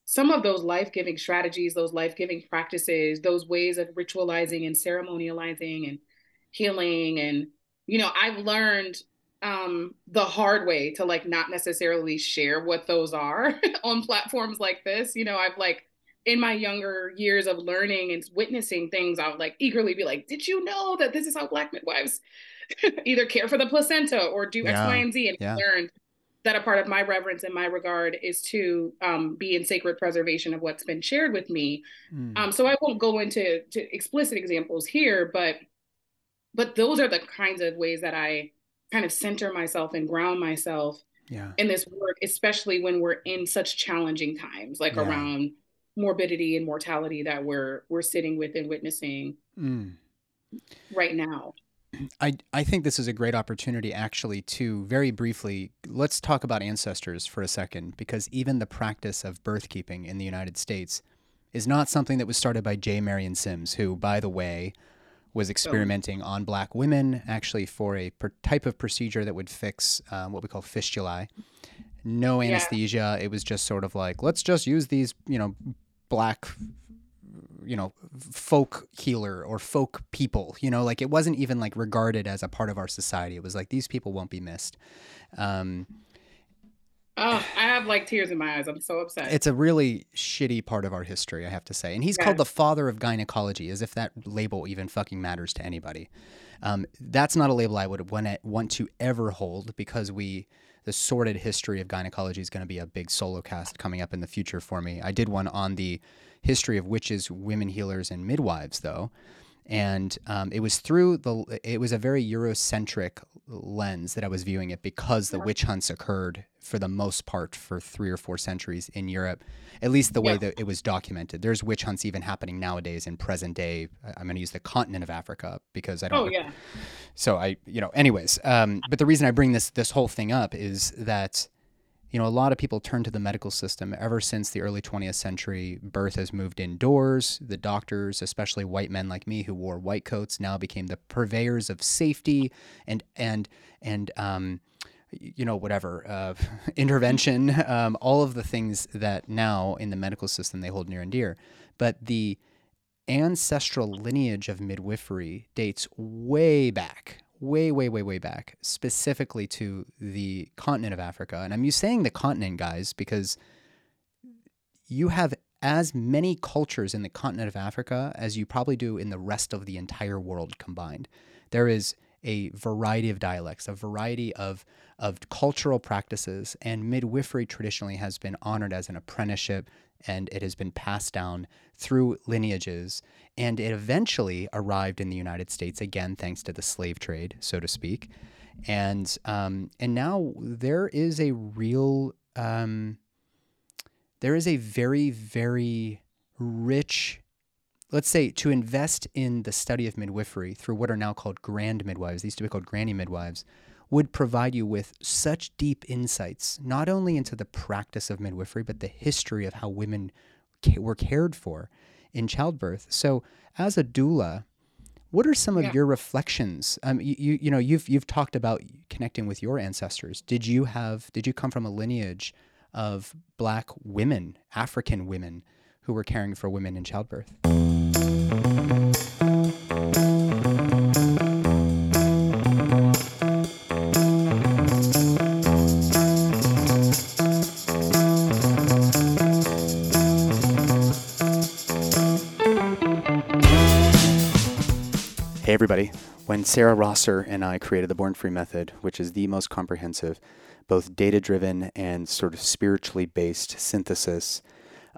some of those life giving strategies, those life giving practices, those ways of ritualizing and ceremonializing and healing. And, you know, I've learned um the hard way to like not necessarily share what those are on platforms like this you know i've like in my younger years of learning and witnessing things, I would like eagerly be like, "Did you know that this is how Black midwives either care for the placenta or do X, Yeah. Y, and Z?" And Yeah. Learned that a part of my reverence and my regard is to um, be in sacred preservation of what's been shared with me. Mm. Um, so I won't go into to explicit examples here, but but those are the kinds of ways that I kind of center myself and ground myself yeah. in this work, especially when we're in such challenging times, like Yeah. around morbidity and mortality that we're we're sitting with and witnessing Mm. right now. I, I think this is a great opportunity, actually, to very briefly let's talk about ancestors for a second, because even the practice of birth keeping in the United States is not something that was started by J. Marion Sims, who, by the way, was experimenting on black women actually for a per- type of procedure that would fix um, what we call fistulae. No Yeah. anesthesia. It was just sort of like, let's just use these, you know, black you know folk healer or folk people you know like it wasn't even like regarded as a part of our society. It was like these people won't be missed. Um, Oh, I have like tears in my eyes. I'm so upset. it's a really shitty part of our history i have to say. And he's called the father of gynecology as if that label even fucking matters to anybody. Um, that's not a label i would want, want to ever hold because we the sordid history of gynecology is going to be a big solo cast coming up in the future for me. I did one on the history of witches women healers and midwives though and um, it was through the it was a very eurocentric lens that i was viewing it because the witch hunts occurred for the most part for three or four centuries in europe at least the way Yeah. that it was documented there's witch hunts even happening nowadays in present day i'm going to use the continent of africa because i don't oh yeah. so I, you know, anyways, um, but the reason I bring this this whole thing up is that, you know, a lot of people turn to the medical system ever since the early 20th century. Birth has moved indoors. The doctors, especially white men like me who wore white coats, now became the purveyors of safety and and and um, you know, whatever, uh, intervention, um, all of the things that now in the medical system they hold near and dear. But the ancestral lineage of midwifery dates way back, way, way, way, way back, specifically to the continent of Africa. And I'm saying the continent, guys, because you have as many cultures in the continent of Africa as you probably do in the rest of the entire world combined. There is a variety of dialects, a variety of, of cultural practices, and midwifery traditionally has been honored as an apprenticeship and it has been passed down through lineages. And it eventually arrived in the United States, again, thanks to the slave trade, so to speak. And, um, and now there is a real, um, there is a very, very rich let's say to invest in the study of midwifery through what are now called grand midwives, these used to be called granny midwives, would provide you with such deep insights, not only into the practice of midwifery, but the history of how women were cared for in childbirth. So, as a doula, what are some of yeah. your reflections? Um, you, you, you know, you've you've talked about connecting with your ancestors. Did you have? Did you come from a lineage of black women, African women, who were caring for women in childbirth? Everybody. When Sarah Rosser and I created the Born Free Method, which is the most comprehensive, both data driven and sort of spiritually based synthesis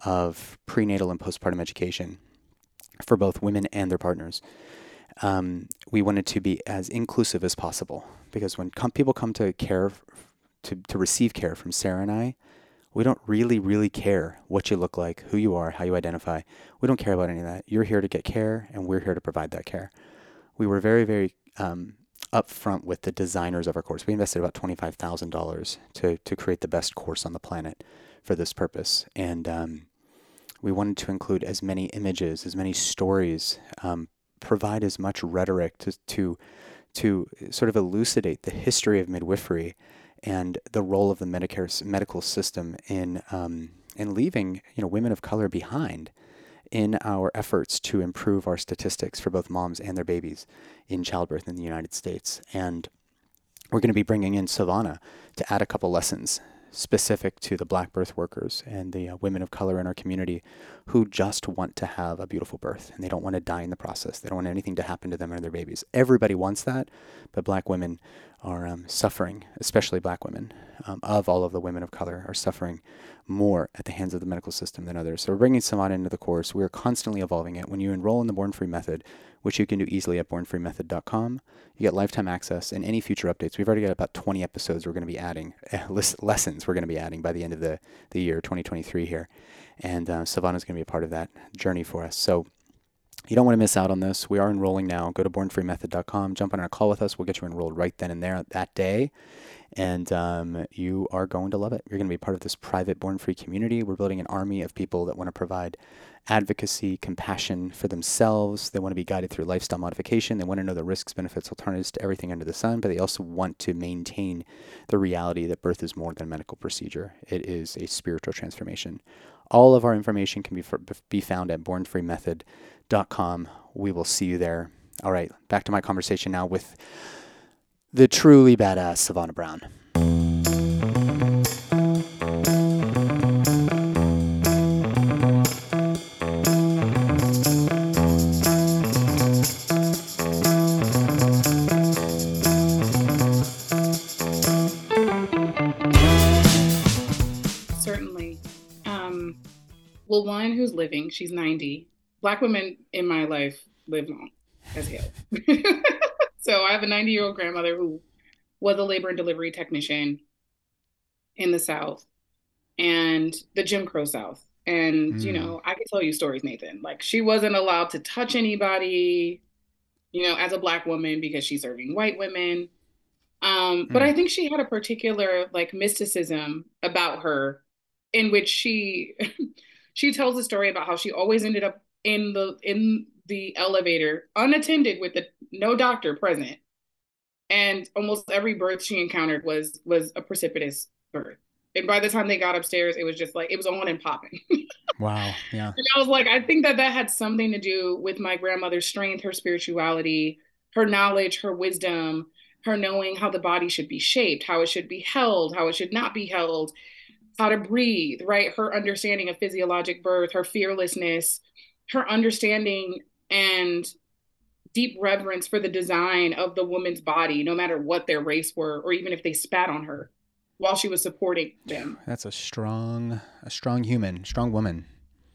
of prenatal and postpartum education for both women and their partners, um, we wanted to be as inclusive as possible. Because when com- people come to care, to, to receive care from Sarah and I, we don't really, really care what you look like, who you are, how you identify. We don't care about any of that. You're here to get care, and we're here to provide that care we were very, very um, upfront with the designers of our course. We invested about twenty-five thousand dollars to to create the best course on the planet for this purpose, and um, we wanted to include as many images, as many stories, um, provide as much rhetoric to to to sort of elucidate the history of midwifery and the role of the Medicare medical system in um, in leaving you know women of color behind in our efforts to improve our statistics for both moms and their babies in childbirth in the United States. And we're going to be bringing in Sevonna to add a couple lessons specific to the black birth workers and the uh, women of color in our community who just want to have a beautiful birth and they don't want to die in the process. They don't want anything to happen to them or their babies. Everybody wants that, but black women are um, suffering, especially black women, um, of all of the women of color, are suffering more at the hands of the medical system than others. So we're bringing Sevonna into the course. We are constantly evolving it. When you enroll in the Born Free Method, which you can do easily at bornfreemethod.com, you get lifetime access and any future updates. We've already got about 20 episodes we're going to be adding, uh, lessons we're going to be adding by the end of the, the year 2023 here. And uh, is going to be a part of that journey for us. So you don't want to miss out on this. We are enrolling now. Go to bornfreemethod.com, jump on a call with us. We'll get you enrolled right then and there that day. And um, you are going to love it. You're going to be part of this private Born Free community. We're building an army of people that want to provide advocacy, compassion for themselves. They want to be guided through lifestyle modification. They want to know the risks, benefits, alternatives to everything under the sun, but they also want to maintain the reality that birth is more than a medical procedure. It is a spiritual transformation. All of our information can be, be found at bornfreemethod.com. We will see you there. All right, back to my conversation now with the truly badass Sevonna Brown. Certainly. Um, well, one who's living, she's 90. Black women in my life live long as hell. So I have a 90 year old grandmother who was a labor and delivery technician in the South and the Jim Crow South. And, mm. you know, I can tell you stories, Nathan. Like she wasn't allowed to touch anybody, you know, as a black woman because she's serving white women. Um, mm. But I think she had a particular like mysticism about her in which she she tells a story about how she always ended up in the in the elevator unattended with the no doctor present and almost every birth she encountered was was a precipitous birth. And by the time they got upstairs, it was just like it was on and popping. wow. Yeah. And I was like, I think that that had something to do with my grandmother's strength, her spirituality, her knowledge, her wisdom, her knowing how the body should be shaped, how it should be held, how it should not be held, how to breathe, right? Her understanding of physiologic birth, her fearlessness, her understanding and deep reverence for the design of the woman's body, no matter what their race were, or even if they spat on her while she was supporting them. That's a strong, a strong human, strong woman.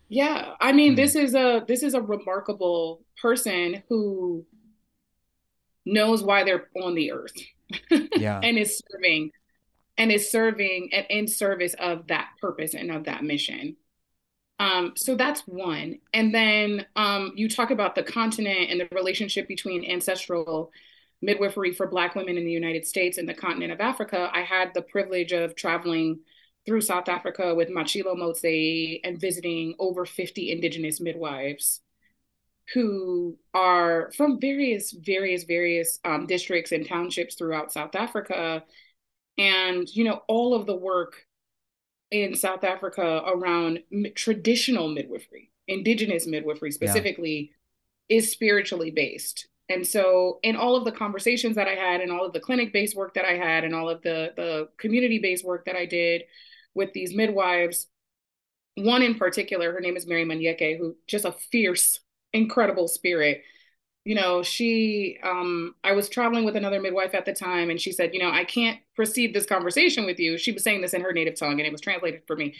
Yeah, I mean, mm. this is a this is a remarkable person who knows why they're on the earth. yeah, and is serving, and is serving and in service of that purpose and of that mission. Um, so that's one. And then um, you talk about the continent and the relationship between ancestral midwifery for Black women in the United States and the continent of Africa. I had the privilege of traveling through South Africa with Machilo Motse and visiting over 50 Indigenous midwives who are from various, various, various um, districts and townships throughout South Africa. And, you know, all of the work in South Africa around traditional midwifery, indigenous midwifery specifically, yeah. is spiritually based. And so, in all of the conversations that I had, and all of the clinic based work that I had, and all of the, the community based work that I did with these midwives, one in particular, her name is Mary Manyeke, who just a fierce, incredible spirit you know, she, um, I was traveling with another midwife at the time, and she said, you know, I can't proceed this conversation with you. She was saying this in her native tongue, and it was translated for me.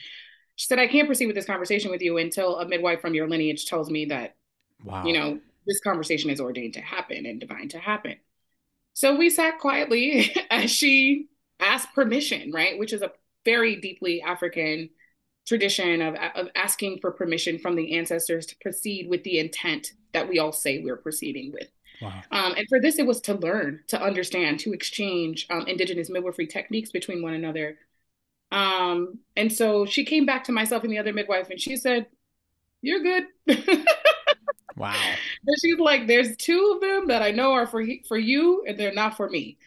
She said, I can't proceed with this conversation with you until a midwife from your lineage tells me that, wow. you know, this conversation is ordained to happen and divine to happen. So we sat quietly as she asked permission, right? Which is a very deeply African tradition of, of asking for permission from the ancestors to proceed with the intent that we all say we're proceeding with. Wow. Um, and for this, it was to learn, to understand, to exchange um, Indigenous midwifery techniques between one another. Um, and so she came back to myself and the other midwife, and she said, "You're good." wow. And she's like, "There's two of them that I know are for for you, and they're not for me."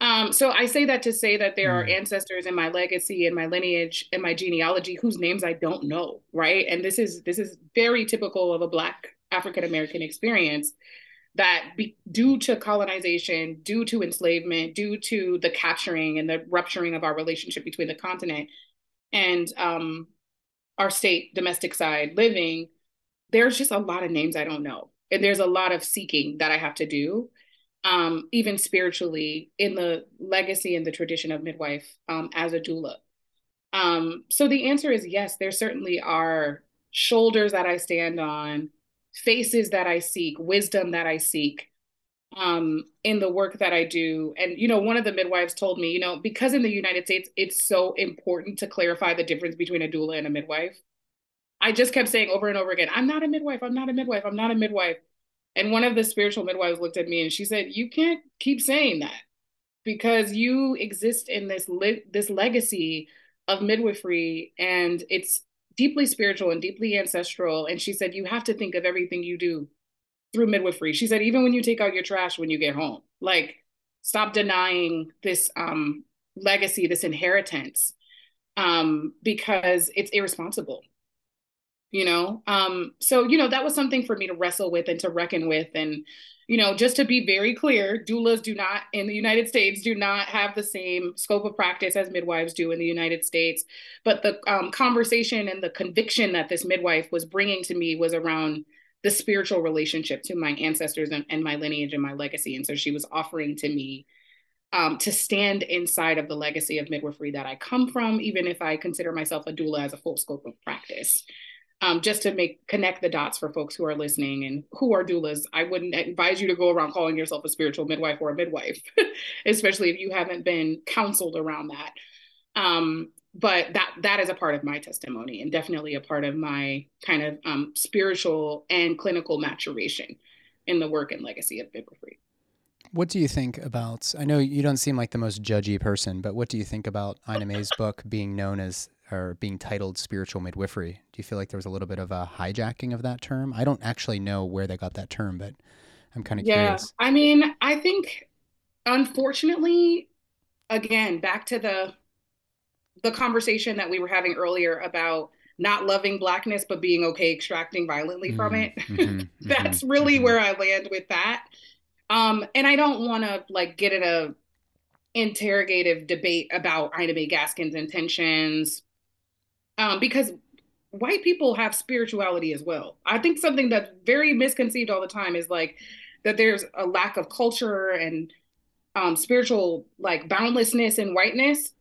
Um, so I say that to say that there mm. are ancestors in my legacy in my lineage in my genealogy whose names I don't know, right? And this is this is very typical of a Black African American experience that be, due to colonization, due to enslavement, due to the capturing and the rupturing of our relationship between the continent and um, our state domestic side living, there's just a lot of names I don't know. And there's a lot of seeking that I have to do um, even spiritually, in the legacy and the tradition of midwife um, as a doula? Um, so the answer is yes, there certainly are shoulders that I stand on, faces that I seek, wisdom that I seek um, in the work that I do. And, you know, one of the midwives told me, you know, because in the United States, it's so important to clarify the difference between a doula and a midwife. I just kept saying over and over again, I'm not a midwife, I'm not a midwife, I'm not a midwife. And one of the spiritual midwives looked at me and she said, "You can't keep saying that because you exist in this li- this legacy of midwifery and it's deeply spiritual and deeply ancestral." And she said, "You have to think of everything you do through midwifery." She said, "Even when you take out your trash when you get home, like stop denying this um, legacy, this inheritance, um, because it's irresponsible." You know? Um so you know that was something for me to wrestle with and to reckon with. And you know just to be very clear doulas do not in the united states do not have the same scope of practice as midwives do in the united states. But the um, conversation and the conviction that this midwife was bringing to me was around the spiritual relationship to my ancestors and, and my lineage and my legacy. And so she was offering to me um, to stand inside of the legacy of midwifery that I come from, even if I consider myself a doula as a full scope of practice um, just to make connect the dots for folks who are listening and who are doulas. I wouldn't advise you to go around calling yourself a spiritual midwife or a midwife, especially if you haven't been counseled around that. Um, but that that is a part of my testimony and definitely a part of my kind of um, spiritual and clinical maturation in the work and legacy of midwifery. What do you think about? I know you don't seem like the most judgy person, but what do you think about Ina May's book being known as or being titled spiritual midwifery. Do you feel like there was a little bit of a hijacking of that term? I don't actually know where they got that term, but I'm kind of yeah, curious. I mean, I think unfortunately, again, back to the the conversation that we were having earlier about not loving blackness but being okay extracting violently mm-hmm, from it. Mm-hmm, That's mm-hmm, really mm-hmm. where I land with that. Um, and I don't want to like get in a interrogative debate about Ina May Gaskin's intentions um, because white people have spirituality as well. I think something that's very misconceived all the time is like that there's a lack of culture and um, spiritual like boundlessness in whiteness.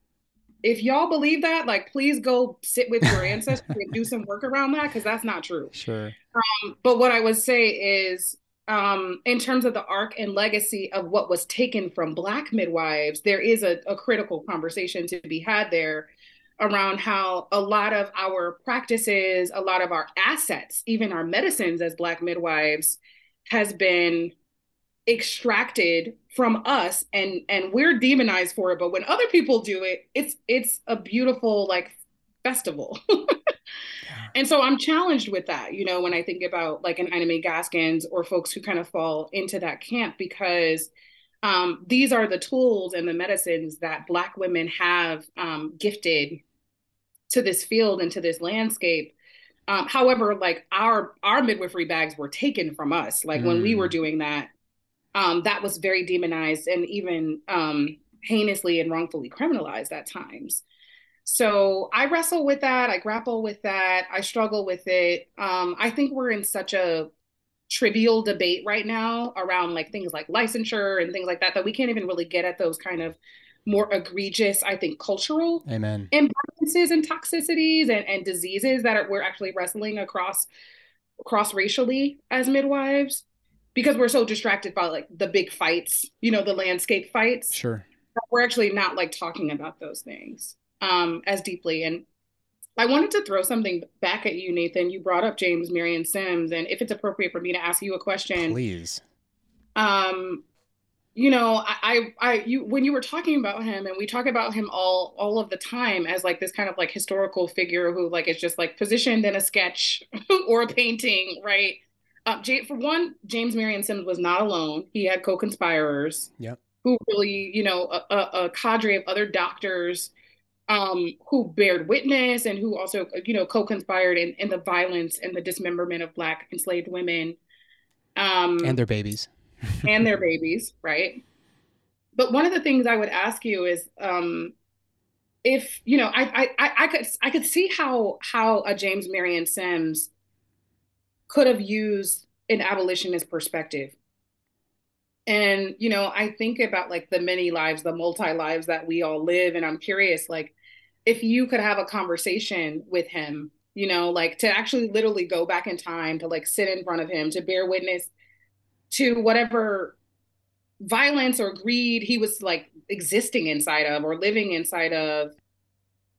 If y'all believe that, like, please go sit with your ancestors and do some work around that because that's not true. Sure. Um, but what I would say is, um, in terms of the arc and legacy of what was taken from Black midwives, there is a, a critical conversation to be had there around how a lot of our practices, a lot of our assets, even our medicines as Black midwives, has been extracted from us and and we're demonized for it but when other people do it it's it's a beautiful like festival. and so i'm challenged with that you know when i think about like Ina May Gaskins or folks who kind of fall into that camp because um, these are the tools and the medicines that black women have um, gifted to this field and to this landscape um, however like our our midwifery bags were taken from us like mm. when we were mm. doing that um, that was very demonized and even um, heinously and wrongfully criminalized at times so i wrestle with that i grapple with that i struggle with it um, i think we're in such a trivial debate right now around like things like licensure and things like that that we can't even really get at those kind of more egregious, I think, cultural Amen. imbalances and toxicities and, and diseases that are, we're actually wrestling across cross racially as midwives because we're so distracted by like the big fights, you know, the landscape fights. Sure. We're actually not like talking about those things um, as deeply. And I wanted to throw something back at you, Nathan. You brought up James Marion Sims, and if it's appropriate for me to ask you a question, please. Um, you know, I, I, I, you, when you were talking about him, and we talk about him all, all of the time as like this kind of like historical figure who like is just like positioned in a sketch or a painting, right? Uh, for one, James Marion Sims was not alone. He had co-conspirators. Yep. Who really, you know, a, a, a cadre of other doctors um, who bared witness and who also, you know, co-conspired in, in the violence and the dismemberment of Black enslaved women. Um, and their babies and their babies, right? But one of the things I would ask you is, um, if you know, I, I I could I could see how how a James Marion Sims could have used an abolitionist perspective. And you know, I think about like the many lives, the multi lives that we all live, and I'm curious, like, if you could have a conversation with him, you know, like to actually literally go back in time to like sit in front of him to bear witness to whatever violence or greed he was like existing inside of or living inside of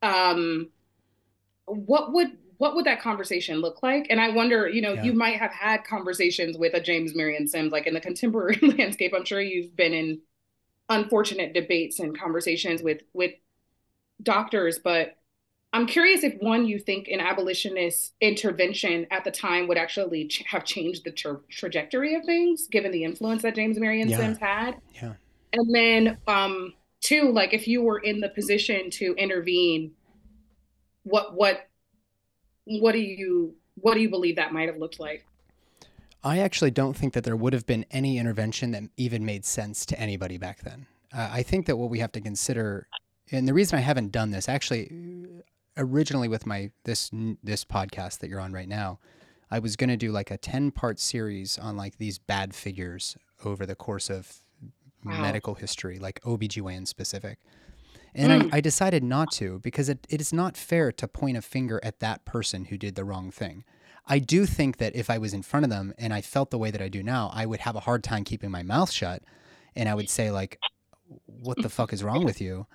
um what would what would that conversation look like and i wonder you know yeah. you might have had conversations with a james marion sims like in the contemporary landscape i'm sure you've been in unfortunate debates and conversations with with doctors but I'm curious if one, you think an abolitionist intervention at the time would actually ch- have changed the tra- trajectory of things, given the influence that James Marion yeah. Sims had. Yeah. And then, um, two, like if you were in the position to intervene, what what what do you what do you believe that might have looked like? I actually don't think that there would have been any intervention that even made sense to anybody back then. Uh, I think that what we have to consider, and the reason I haven't done this, actually, originally with my this this podcast that you're on right now, I was going to do like a 10 part series on like these bad figures over the course of wow. medical history, like OBGYN specific. And mm. I, I, decided not to because it, it is not fair to point a finger at that person who did the wrong thing. I do think that if I was in front of them and I felt the way that I do now, I would have a hard time keeping my mouth shut and I would say like what the fuck is wrong with you?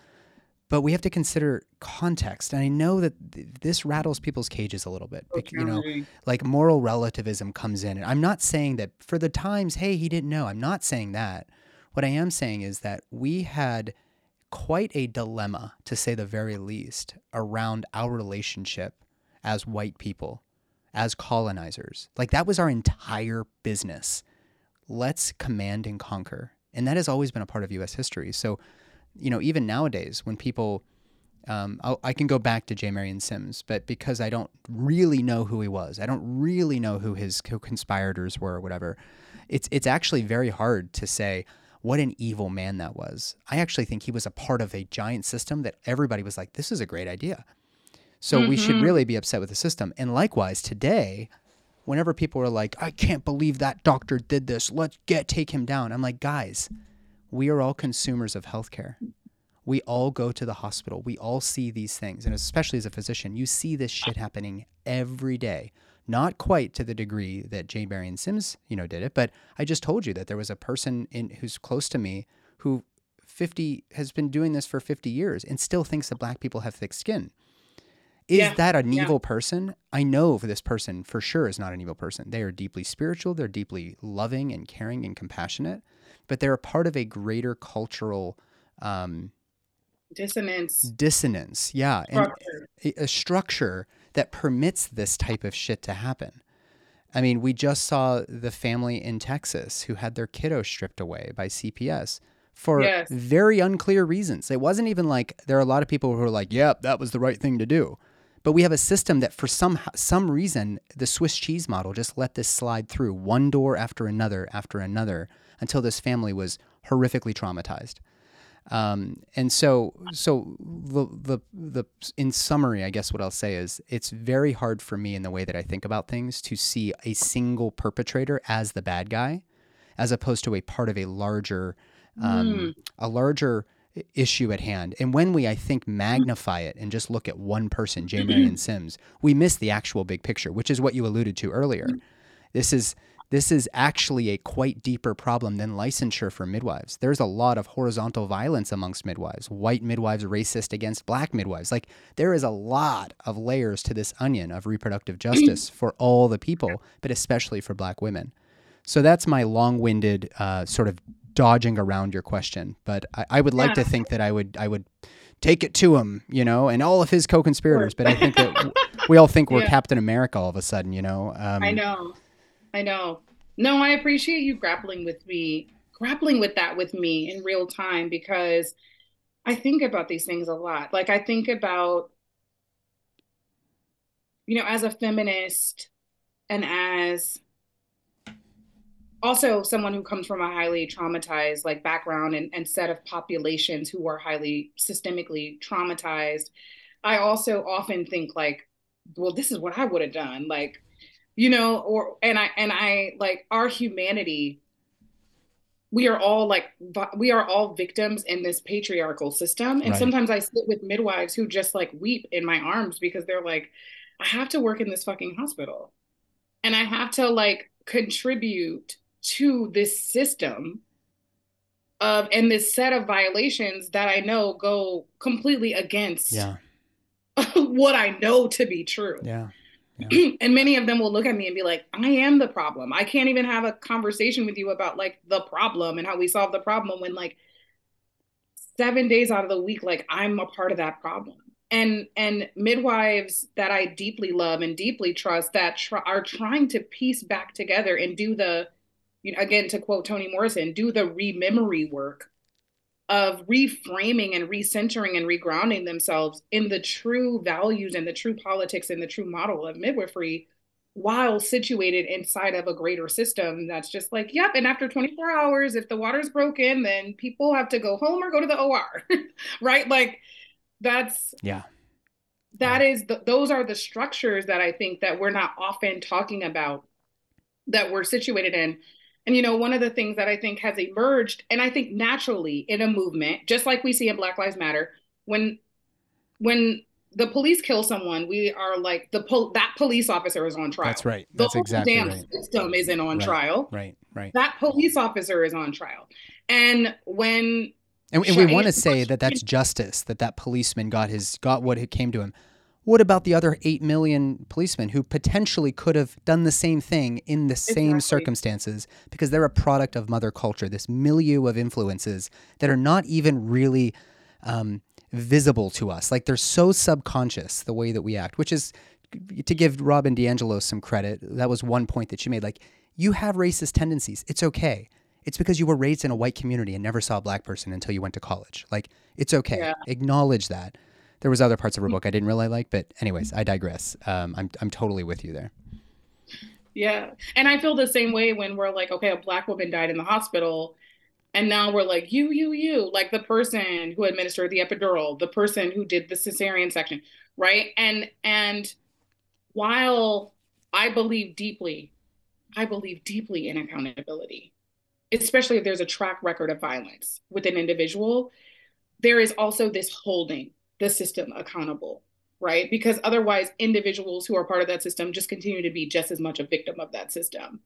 But we have to consider context and i know that th- this rattles people's cages a little bit oh, okay. you know like moral relativism comes in and i'm not saying that for the times hey he didn't know i'm not saying that what i am saying is that we had quite a dilemma to say the very least around our relationship as white people as colonizers like that was our entire business let's command and conquer And that has always been a part of US history. So, you know, even nowadays when people um, I'll, i can go back to J. Marion Sims, but because I don't really know who he was, I don't really know who his co-conspirators were or whatever. It's it's actually very hard to say what an evil man that was. I actually think he was a part of a giant system that everybody was like, this is a great idea. So mm-hmm. we should mm-hmm. really be upset with the system. And likewise, today, whenever people are like, I can't believe that doctor did this, let's get take him down. I'm like, guys, we are all consumers of healthcare. We all go to the hospital. We all see these things. And especially as a physician, you see this shit happening every day. Not quite to the degree that J. and Sims, you know, did it, but I just told you that there was a person in who's close to me who 50 has been doing this for 50 years and still thinks that black people have thick skin. Is yeah, that an yeah. evil person? I know for this person for sure is not an evil person. They are deeply spiritual, they're deeply loving and caring and compassionate, but they're a part of a greater cultural um, dissonance. Dissonance, yeah. Structure. And a, a structure that permits this type of shit to happen. I mean, we just saw the family in Texas who had their kiddo stripped away by CPS for yes. very unclear reasons. It wasn't even like there are a lot of people who are like, "Yep, that was the right thing to do." But we have a system that for some some reason, the Swiss cheese model just let this slide through one door after another after another until this family was horrifically traumatized. Um, and so, so the, the, the, in summary, I guess what I'll say is it's very hard for me in the way that I think about things to see a single perpetrator as the bad guy, as opposed to a part of a larger, um, mm. a larger issue at hand. And when we, I think, magnify it and just look at one person, J. Marion Sims, we miss the actual big picture, which is what you alluded to earlier. This is this is actually a quite deeper problem than licensure for midwives. There's a lot of horizontal violence amongst midwives, white midwives racist against black midwives. Like there is a lot of layers to this onion of reproductive justice for all the people, but especially for black women. So that's my long winded uh, sort of dodging around your question. But I, I would like yeah. to think that I would I would take it to him, you know, and all of his co-conspirators. But I think that we all think we're yeah. Captain America all of a sudden, you know. Um, I know. I know. No, I appreciate you grappling with me, grappling with that with me in real time because I think about these things a lot. Like I think about you know, as a feminist and as also someone who comes from a highly traumatized like background and, and set of populations who are highly systemically traumatized i also often think like well this is what i would have done like you know or and i and i like our humanity we are all like we are all victims in this patriarchal system. And right. sometimes i sit with midwives who just like weep in my arms because they're like i have to work in this fucking hospital. And i have to like contribute to this system of and this set of violations that i know go completely against yeah. what i know to be true. Yeah yeah. and many of them will look at me and be like, I am the problem. I can't even have a conversation with you about like the problem and how we solve the problem when like seven days out of the week, like I'm a part of that problem. And and midwives that I deeply love and deeply trust that tr- are trying to piece back together and do the, you know, again to quote Toni Morrison, do the rememory work of reframing and recentering and regrounding themselves in the true values and the true politics and the true model of midwifery while situated inside of a greater system that's just like, yep, and after 24 hours, if the water's broken, then people have to go home or go to the OR, right? Like that's, yeah. That yeah. is the, those are the structures that I think that we're not often talking about that we're situated in and you know, one of the things that I think has emerged, and I think naturally in a movement, just like we see in Black Lives Matter, when when the police kill someone, we are like the pol- that police officer is on trial. That's right. That's the exactly damn right. system isn't on right. trial. Right. Right. That police officer is on trial, and when and, and we want to say that that's justice. That that policeman got his got what it came to him. What about the other 8 million policemen who potentially could have done the same thing in the same circumstances because they're a product of mother culture, this milieu of influences that are not even really um, visible to us? Like they're so subconscious the way that we act, which is to give Robin DiAngelo some credit. That was one point that she made. Like, you have racist tendencies. It's okay. It's because you were raised in a white community and never saw a black person until you went to college. Like, it's okay. Yeah. Acknowledge that. There was other parts of her book I didn't really like, but anyways, I digress. Um, I'm I'm totally with you there. Yeah. And I feel the same way when we're like, okay, a black woman died in the hospital. And now we're like, you, you, you, like the person who administered the epidural, the person who did the cesarean section, right? And and while I believe deeply, I believe deeply in accountability, especially if there's a track record of violence with an individual, there is also this holding the system accountable right? Because otherwise, individuals who are part of that system just continue to be just as much a victim of that system.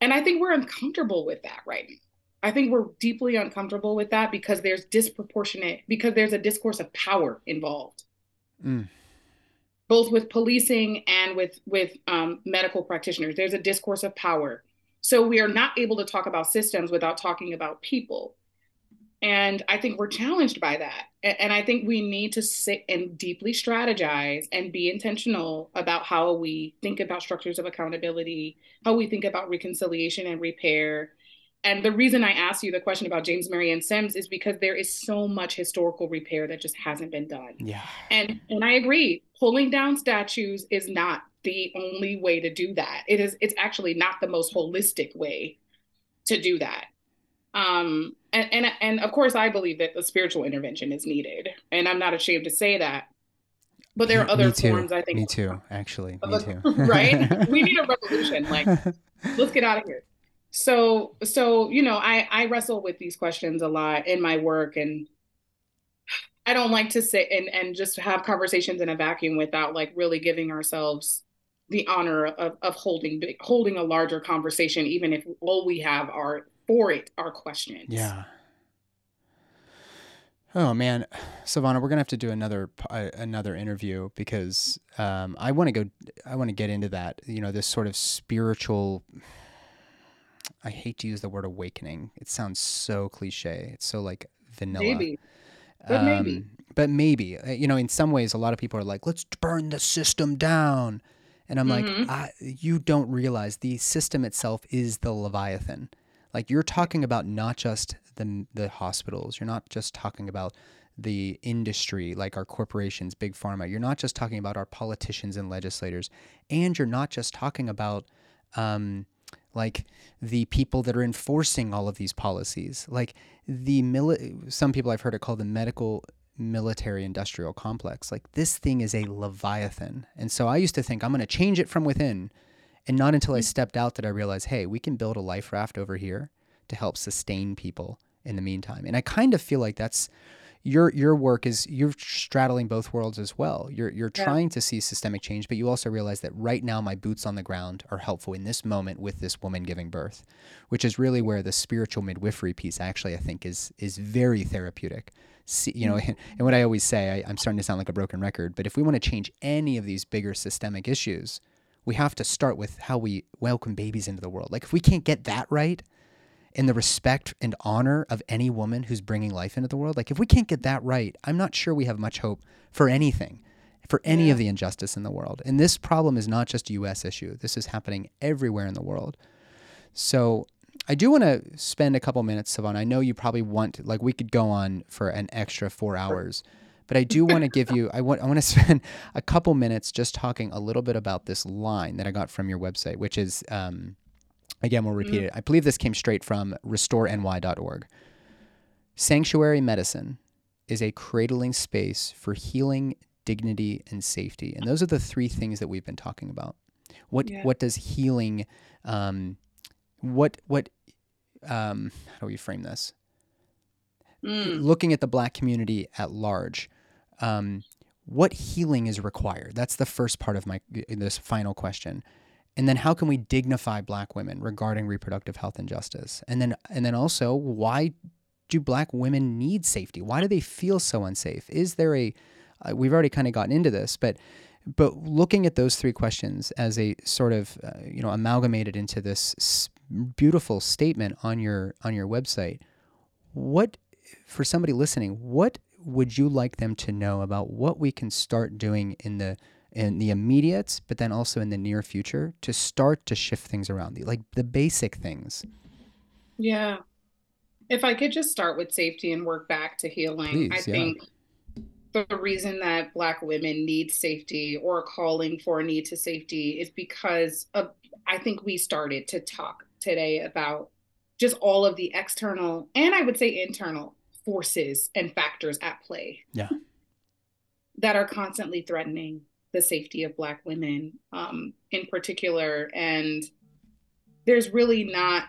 And I think we're uncomfortable with that right now. I think we're deeply uncomfortable with that because there's disproportionate, because there's a discourse of power involved, mm. both with policing and with with um, medical practitioners. There's a discourse of power, so we are not able to talk about systems without talking about people. And I think we're challenged by that. And I think we need to sit and deeply strategize and be intentional about how we think about structures of accountability, how we think about reconciliation and repair. And the reason I asked you the question about James Marion Sims is because there is so much historical repair that just hasn't been done. Yeah. And and I agree, pulling down statues is not the only way to do that. It is it's actually not the most holistic way to do that. Um, and, and and of course, I believe that the spiritual intervention is needed, and I'm not ashamed to say that. But there are other forms. I think. Me too. Actually, me too. right? We need a revolution. Like, let's get out of here. So, so you know, I I wrestle with these questions a lot in my work, and I don't like to sit and and just have conversations in a vacuum without like really giving ourselves the honor of of holding holding a larger conversation, even if all we have are for it are questions. Yeah. Oh man, Sevonna, we're gonna have to do another uh, another interview because um, I want to go. I want to get into that. You know, this sort of spiritual. I hate to use the word awakening. It sounds so cliche. It's so like vanilla. Maybe, but um, maybe. But maybe. Uh, you know, in some ways, a lot of people are like, "Let's burn the system down," and I'm mm-hmm. like, "You don't realize the system itself is the leviathan." Like you're talking about not just the the hospitals, you're not just talking about the industry, like our corporations, big pharma. You're not just talking about our politicians and legislators, and you're not just talking about um, like the people that are enforcing all of these policies. Like the mili- some people I've heard it called the medical military industrial complex. Like this thing is a leviathan, and so I used to think I'm going to change it from within. And not until I mm. stepped out did I realize, hey, we can build a life raft over here to help sustain people in the meantime. And I kind of feel like that's your your work is you're straddling both worlds as well. You're you're yeah. trying to see systemic change, but you also realize that right now my boots on the ground are helpful in this moment with this woman giving birth, which is really where the spiritual midwifery piece actually I think is is very therapeutic. See, you know, and, and what I always say, I, I'm starting to sound like a broken record, but if we want to change any of these bigger systemic issues, we have to start with how we welcome babies into the world. Like if we can't get that right, in the respect and honor of any woman who's bringing life into the world, like if we can't get that right, I'm not sure we have much hope for anything, for any yeah. of the injustice in the world. And this problem is not just a US issue. This is happening everywhere in the world. So I do want to spend a couple minutes, Sevonna. I know you probably want like we could go on for an extra four hours. But I do want to give you I want I want to spend a couple minutes just talking a little bit about this line that I got from your website, which is um, again we'll repeat mm. it. I believe this came straight from restoreny.org. Sanctuary medicine is a cradling space for healing, dignity, and safety. And those are the three things that we've been talking about. What yeah. what does healing um, what what um, how do we frame this? Mm. Looking at the black community at large, um, what healing is required? That's the first part of my this final question. And then how can we dignify black women regarding reproductive health and justice? And then and then also why do black women need safety? Why do they feel so unsafe? Is there a uh, we've already kind of gotten into this, but but looking at those three questions as a sort of uh, you know amalgamated into this beautiful statement on your on your website, what for somebody listening, what would you like them to know about what we can start doing in the in the immediate, but then also in the near future to start to shift things around, like the basic things? Yeah. If I could just start with safety and work back to healing, Please, I yeah. think the reason that Black women need safety or calling for a need to safety is because of, I think we started to talk today about just all of the external and I would say internal forces and factors at play. Yeah. That are constantly threatening the safety of Black women um, in particular. And there's really not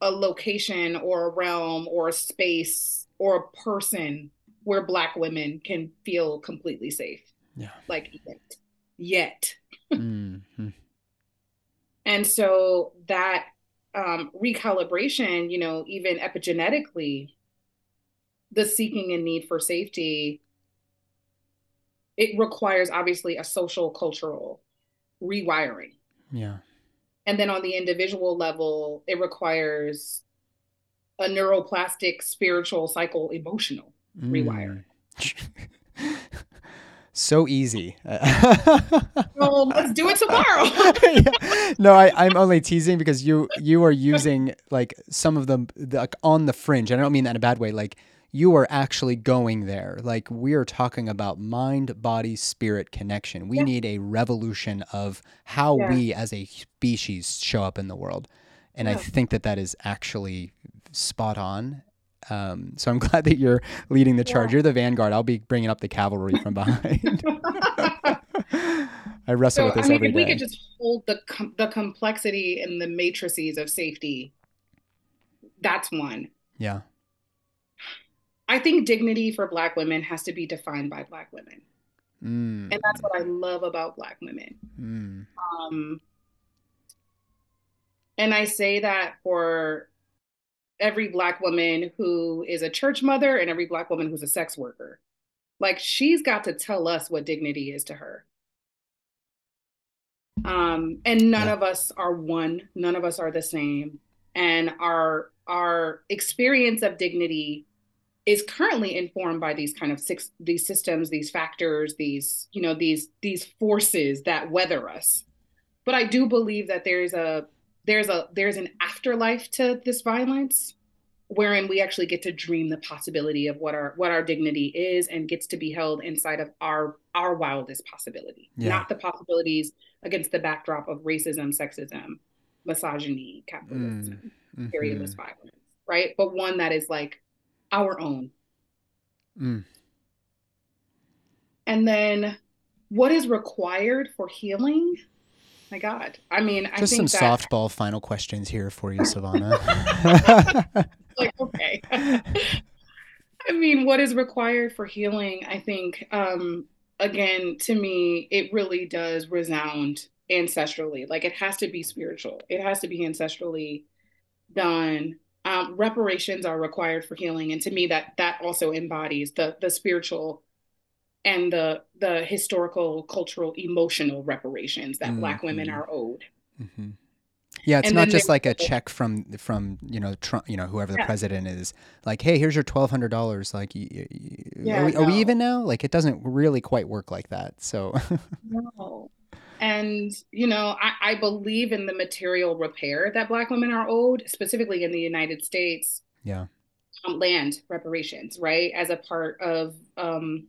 a location or a realm or a space or a person where Black women can feel completely safe. Yeah. Like yet. Yet. Mm-hmm. And so that um, recalibration, you know, even epigenetically, the seeking and need for safety, it requires obviously a social cultural rewiring. Yeah. And then on the individual level, it requires a neuroplastic, spiritual, psycho emotional rewiring. Mm. so easy. Well, let's do it tomorrow. Yeah. No, I, I'm only teasing because you you are using like some of them the, like on the fringe. And I don't mean that in a bad way. Like you are actually going there. Like we are talking about mind, body, spirit connection. We Yeah. need a revolution of how Yeah. we as a species show up in the world. And I think that that is actually spot on. Um, so I'm glad that you're leading the charge. Yeah. You're the vanguard. I'll be bringing up the cavalry from behind. I wrestle So, with this I mean, every if we could just hold the com- the complexity and the matrices of safety, that's one. yeah. I think dignity for Black women has to be defined by Black women. Mm, And that's what I love about Black women. mm, Um, and I say that for every Black woman who is a church mother and every Black woman who's a sex worker. Like, she's got to tell us what dignity is to her. Um, and none Yeah. of us are one, none of us are the same. And our our experience of dignity is currently informed by these kind of six these systems these factors these you know these these forces that weather us. But i do believe that there's a there's a there's an afterlife to this violence wherein we actually get to dream the possibility of what our what our dignity is and gets to be held inside of our our wildest possibility. Yeah. not the possibilities against the backdrop of racism sexism misogyny capitalism mhm, imperialist violence right? But one that is like our own mm. And then what is required for healing? My God. I mean, I Just some that softball final questions here for you, Sevonna. like okay. I mean, what is required for healing? I think um again, to me, it really does resound ancestrally. Like it has to be spiritual. It has to be ancestrally done. Um, reparations are required for healing, and to me, that that also embodies the the spiritual and the the historical, cultural, emotional reparations that Black women Mhm. are owed. Mhm. Yeah, it's And not just like a check from from you know Trump, you know whoever the Yeah. president is. Like, hey, here's your twelve hundred dollars. Like, y- y- Yeah, are, we, are we even now? Like, it doesn't really quite work like that. So, No. And, you know, I, I believe in the material repair that Black women are owed, specifically in the United States, yeah, um, land reparations, right? As a part of um,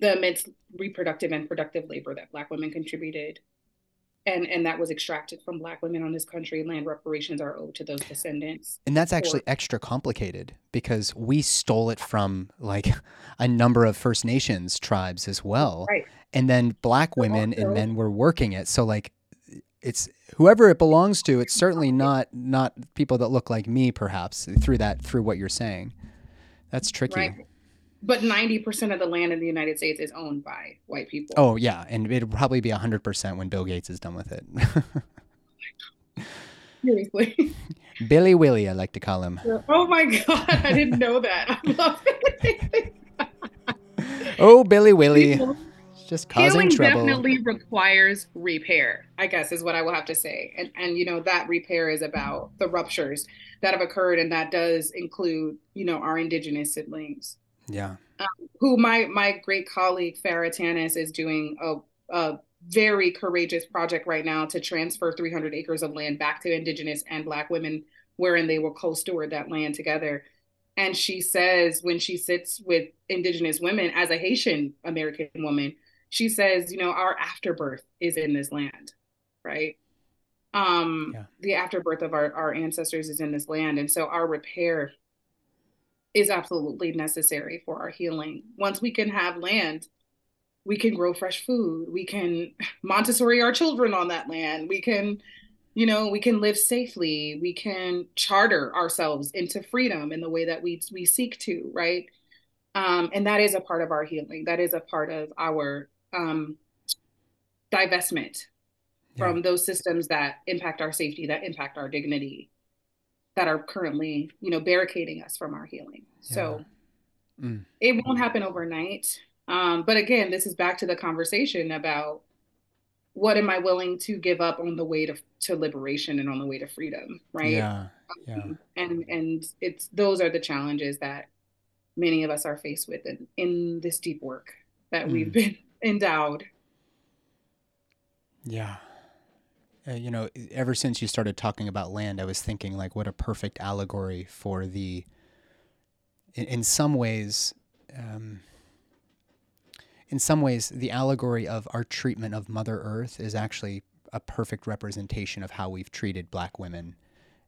the immense reproductive and productive labor that Black women contributed. And, and that was extracted from Black women on this country. Land reparations are owed to those descendants. and that's actually extra complicated because we stole it from like a number of First Nations tribes as well. Right. And then black women and men were working it so like it's whoever it belongs to it's certainly not not people that look like me perhaps through that through what you're saying that's tricky Right. But 90% of the land in the United States is owned by white people. oh yeah and it'll probably be 100% when bill gates is done with it Seriously. billy willie i like to call him Oh my God. I didn't know that. I love it. oh billy willie just causing Healing trouble definitely requires repair, I guess is what I will have to say. And and you know that repair is about the ruptures that have occurred and that does include, you know, our indigenous siblings. yeah um, Who my my great colleague Farah Tanis is doing a a very courageous project right now to transfer 300 acres of land back to indigenous and black women wherein they will co-steward that land together. And she says when she sits with indigenous women as a Haitian American woman, she says, you know, our afterbirth is in this land, right? Um, yeah. the afterbirth of our, our ancestors is in this land. And so our repair is absolutely necessary for our healing. Once we can have land, we can grow fresh food. We can Montessori our children on that land. We can, you know, we can live safely. We can charter ourselves into freedom in the way that we we seek to, right? Um, and that is a part of our healing. That is a part of our um, divestment yeah. from those systems that impact our safety, that impact our dignity, that are currently, you know, barricading us from our healing. Yeah. So mm. it won't happen overnight. Um, but again, this is back to the conversation about what am I willing to give up on the way to, to liberation and on the way to freedom, right? Yeah. Yeah. Um, and and it's those are the challenges that many of us are faced with in, in this deep work that mm. we've been endowed. Yeah. Uh, you know, ever since you started talking about land, I was thinking like what a perfect allegory for the in, in some ways um, in some ways, the allegory of our treatment of Mother Earth is actually a perfect representation of how we've treated black women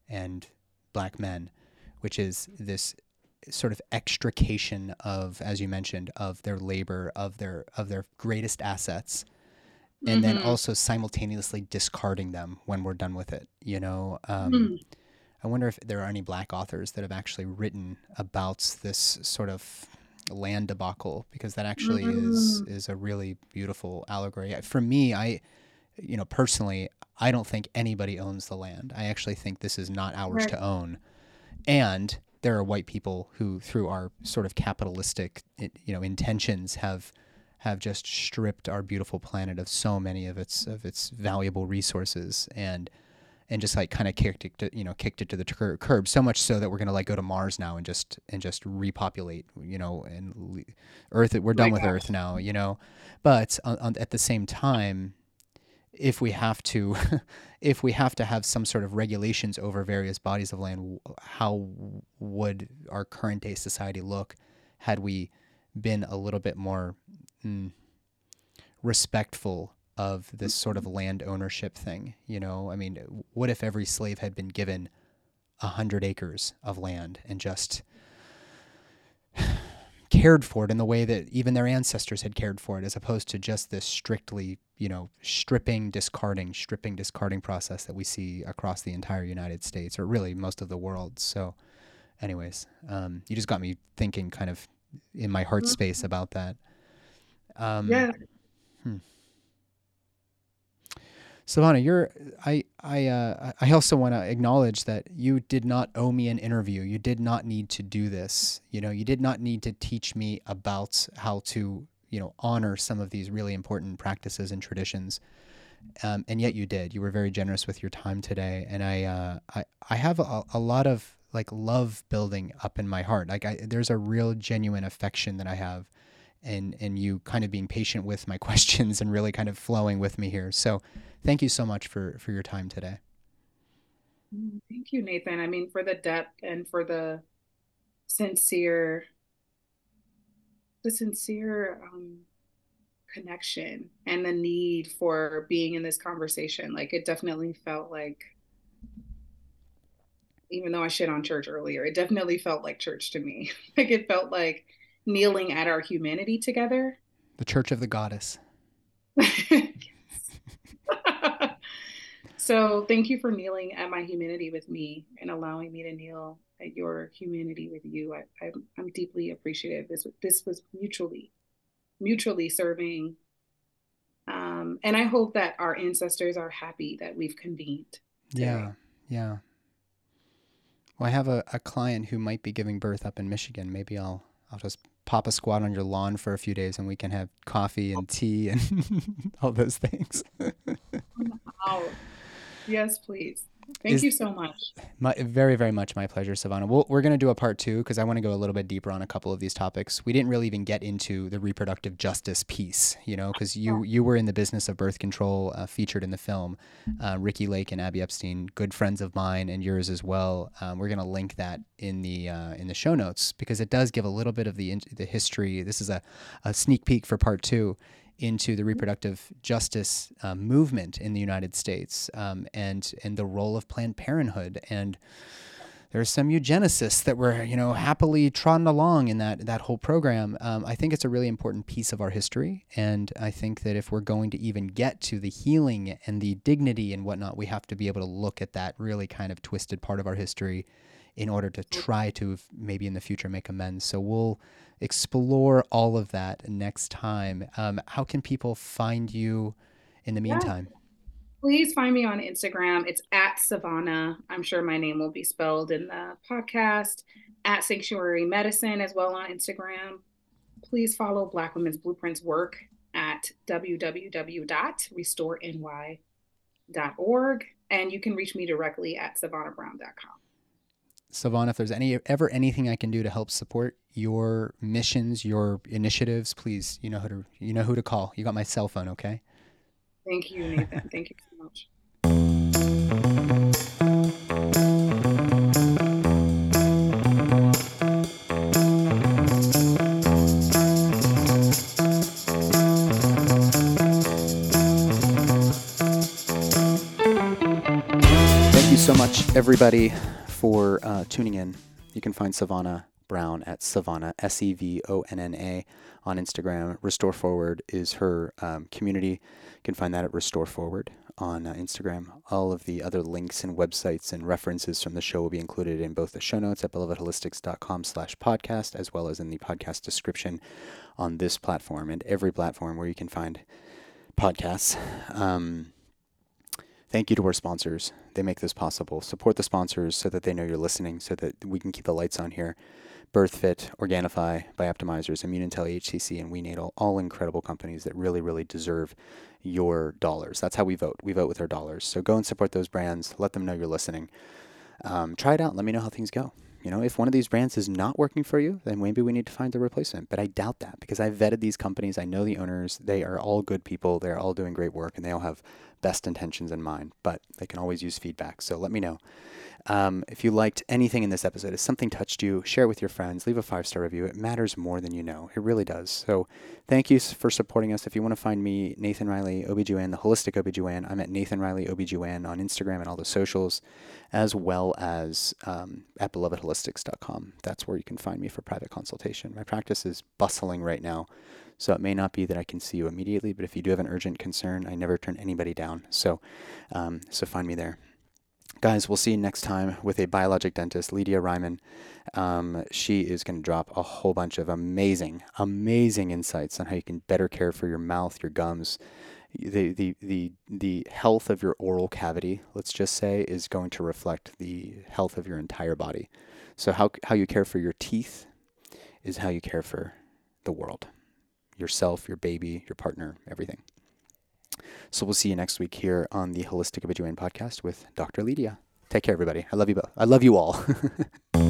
and black men, which is this sort of extrication of, as you mentioned, of their labor, of their of their greatest assets, and mm-hmm. then also simultaneously discarding them when we're done with it. You know, um, mm. I wonder if there are any black authors that have actually written about this sort of land debacle because that actually mm-hmm. is is a really beautiful allegory. For me, I you know, personally, I don't think anybody owns the land. I actually think this is not ours right. to own. And there are white people who through our sort of capitalistic you know intentions have have just stripped our beautiful planet of so many of its of its valuable resources and and just like kind of kicked it, to, you know, kicked it to the cur- curb. So much so that we're gonna like go to Mars now and just and just repopulate, you know, and Earth. We're done with Earth now, you know. But on, on, at the same time, if we have to, if we have to have some sort of regulations over various bodies of land, how would our current day society look had we been a little bit more mm, respectful of this sort of land ownership thing. You know, I mean, what if every slave had been given a hundred acres of land and just cared for it in the way that even their ancestors had cared for it, as opposed to just this strictly, you know, stripping, discarding, stripping, discarding process that we see across the entire United States, or really most of the world. So, anyways, um, you just got me thinking, kind of in my heart mm-hmm. space about that. Um, yeah. Hmm. Sevonna, you're I I uh, I also want to acknowledge that you did not owe me an interview. You did not need to do this. You know, you did not need to teach me about how to you know honor some of these really important practices and traditions. Um, and yet you did. You were very generous with your time today, and I uh, I I have a, a lot of like love building up in my heart. Like I, there's a real genuine affection that I have and and you kind of being patient with my questions and really kind of flowing with me here. So thank you so much for for your time today. Mm, thank you, Nathan. I mean, for the depth and for the sincere, the sincere um, connection and the need for being in this conversation. Like, it definitely felt like, even though I shit on church earlier, it definitely felt like church to me. like, it felt like kneeling at our humanity together. The Church of the Goddess. so thank you for kneeling at my humanity with me and allowing me to kneel at your humanity with you. I, I, am deeply appreciative. This this was mutually, mutually serving. Um, and I hope that our ancestors are happy that we've convened. Today. Yeah, yeah. Well, I have a, a client who might be giving birth up in Michigan. Maybe I'll I'll just pop a squat on your lawn for a few days and we can have coffee and tea and all those things. oh, yes, please. Thank Is- you so much. My, very, very much my pleasure, Sevonna. We'll, we're going to do a part two because I want to go a little bit deeper on a couple of these topics. We didn't really even get into the reproductive justice piece, you know, because you you were in the business of birth control, uh, featured in the film. Uh, Ricki Lake and Abby Epstein, good friends of mine and yours as well. Um, we're going to link that in the uh, in the show notes because it does give a little bit of the the history. This is a, a sneak peek for part two into the reproductive justice uh, movement in the United States um, and and the role of Planned Parenthood and there's some eugenicists that were you know happily trodden along in that that whole program. Um, I think it's a really important piece of our history, and I think that if we're going to even get to the healing and the dignity and whatnot, we have to be able to look at that really kind of twisted part of our history in order to try to maybe in the future make amends. So we'll explore all of that next time. Um, how can people find you in the Yeah. meantime? Please find me on Instagram. It's at Sevonna. I'm sure my name will be spelled in the podcast. At Sanctuary Medicine as well on Instagram. Please follow Black Women's Blueprints work at www.restoreny.org. And you can reach me directly at sevonnabrown.com. Sevonna, if there's any ever anything I can do to help support your missions, your initiatives, please, you know who to you know who to call. You got my cell phone, okay? Thank you, Nathan. Thank you so much. Thank you so much, everybody, for uh, tuning in. You can find Sevonna Brown at Sevonna S E V O N N A on Instagram. Restore Forward is her um, community. You can find that at Restore Forward on uh, Instagram. All of the other links and websites and references from the show will be included in both the show notes at belovedholistics.com slash podcast as well as in the podcast description on this platform and every platform where you can find podcasts. Um, Thank you to our sponsors. They make this possible. Support the sponsors so that they know you're listening, so that we can keep the lights on here. BirthFit, Organifi, Bioptimizers, ImmuneIntelli, HCC, and WeNatal, all incredible companies that really, really deserve your dollars. That's how we vote. We vote with our dollars. So go and support those brands. Let them know you're listening. Um, try it out. Let me know how things go. You know, if one of these brands is not working for you, then maybe we need to find a replacement. But I doubt that because I've vetted these companies. I know the owners. They are all good people. They're all doing great work and they all have best intentions in mind, but they can always use feedback. So let me know. Um, if you liked anything in this episode, if something touched you, share it with your friends, leave a five star review. It matters more than you know. It really does. So thank you for supporting us. If you want to find me, Nathan Riley, OBGYN, the Holistic OBGYN, I'm at Nathan Riley OBGYN on Instagram and all the socials, as well as um, at belovedholistics.com. That's where you can find me for private consultation. My practice is bustling right now. So it may not be that I can see you immediately, but if you do have an urgent concern, I never turn anybody down. So, um, so find me there. Guys, we'll see you next time with a biologic dentist, Lydia Ryman. Um, she is going to drop a whole bunch of amazing, amazing insights on how you can better care for your mouth, your gums, the the the the health of your oral cavity. Let's just say is going to reflect the health of your entire body. So how how you care for your teeth is how you care for the world, yourself, your baby, your partner, everything. So we'll see you next week here on the Holistic OBGYN podcast with Dr. Lydia. Take care, everybody. I love you both. I love you all.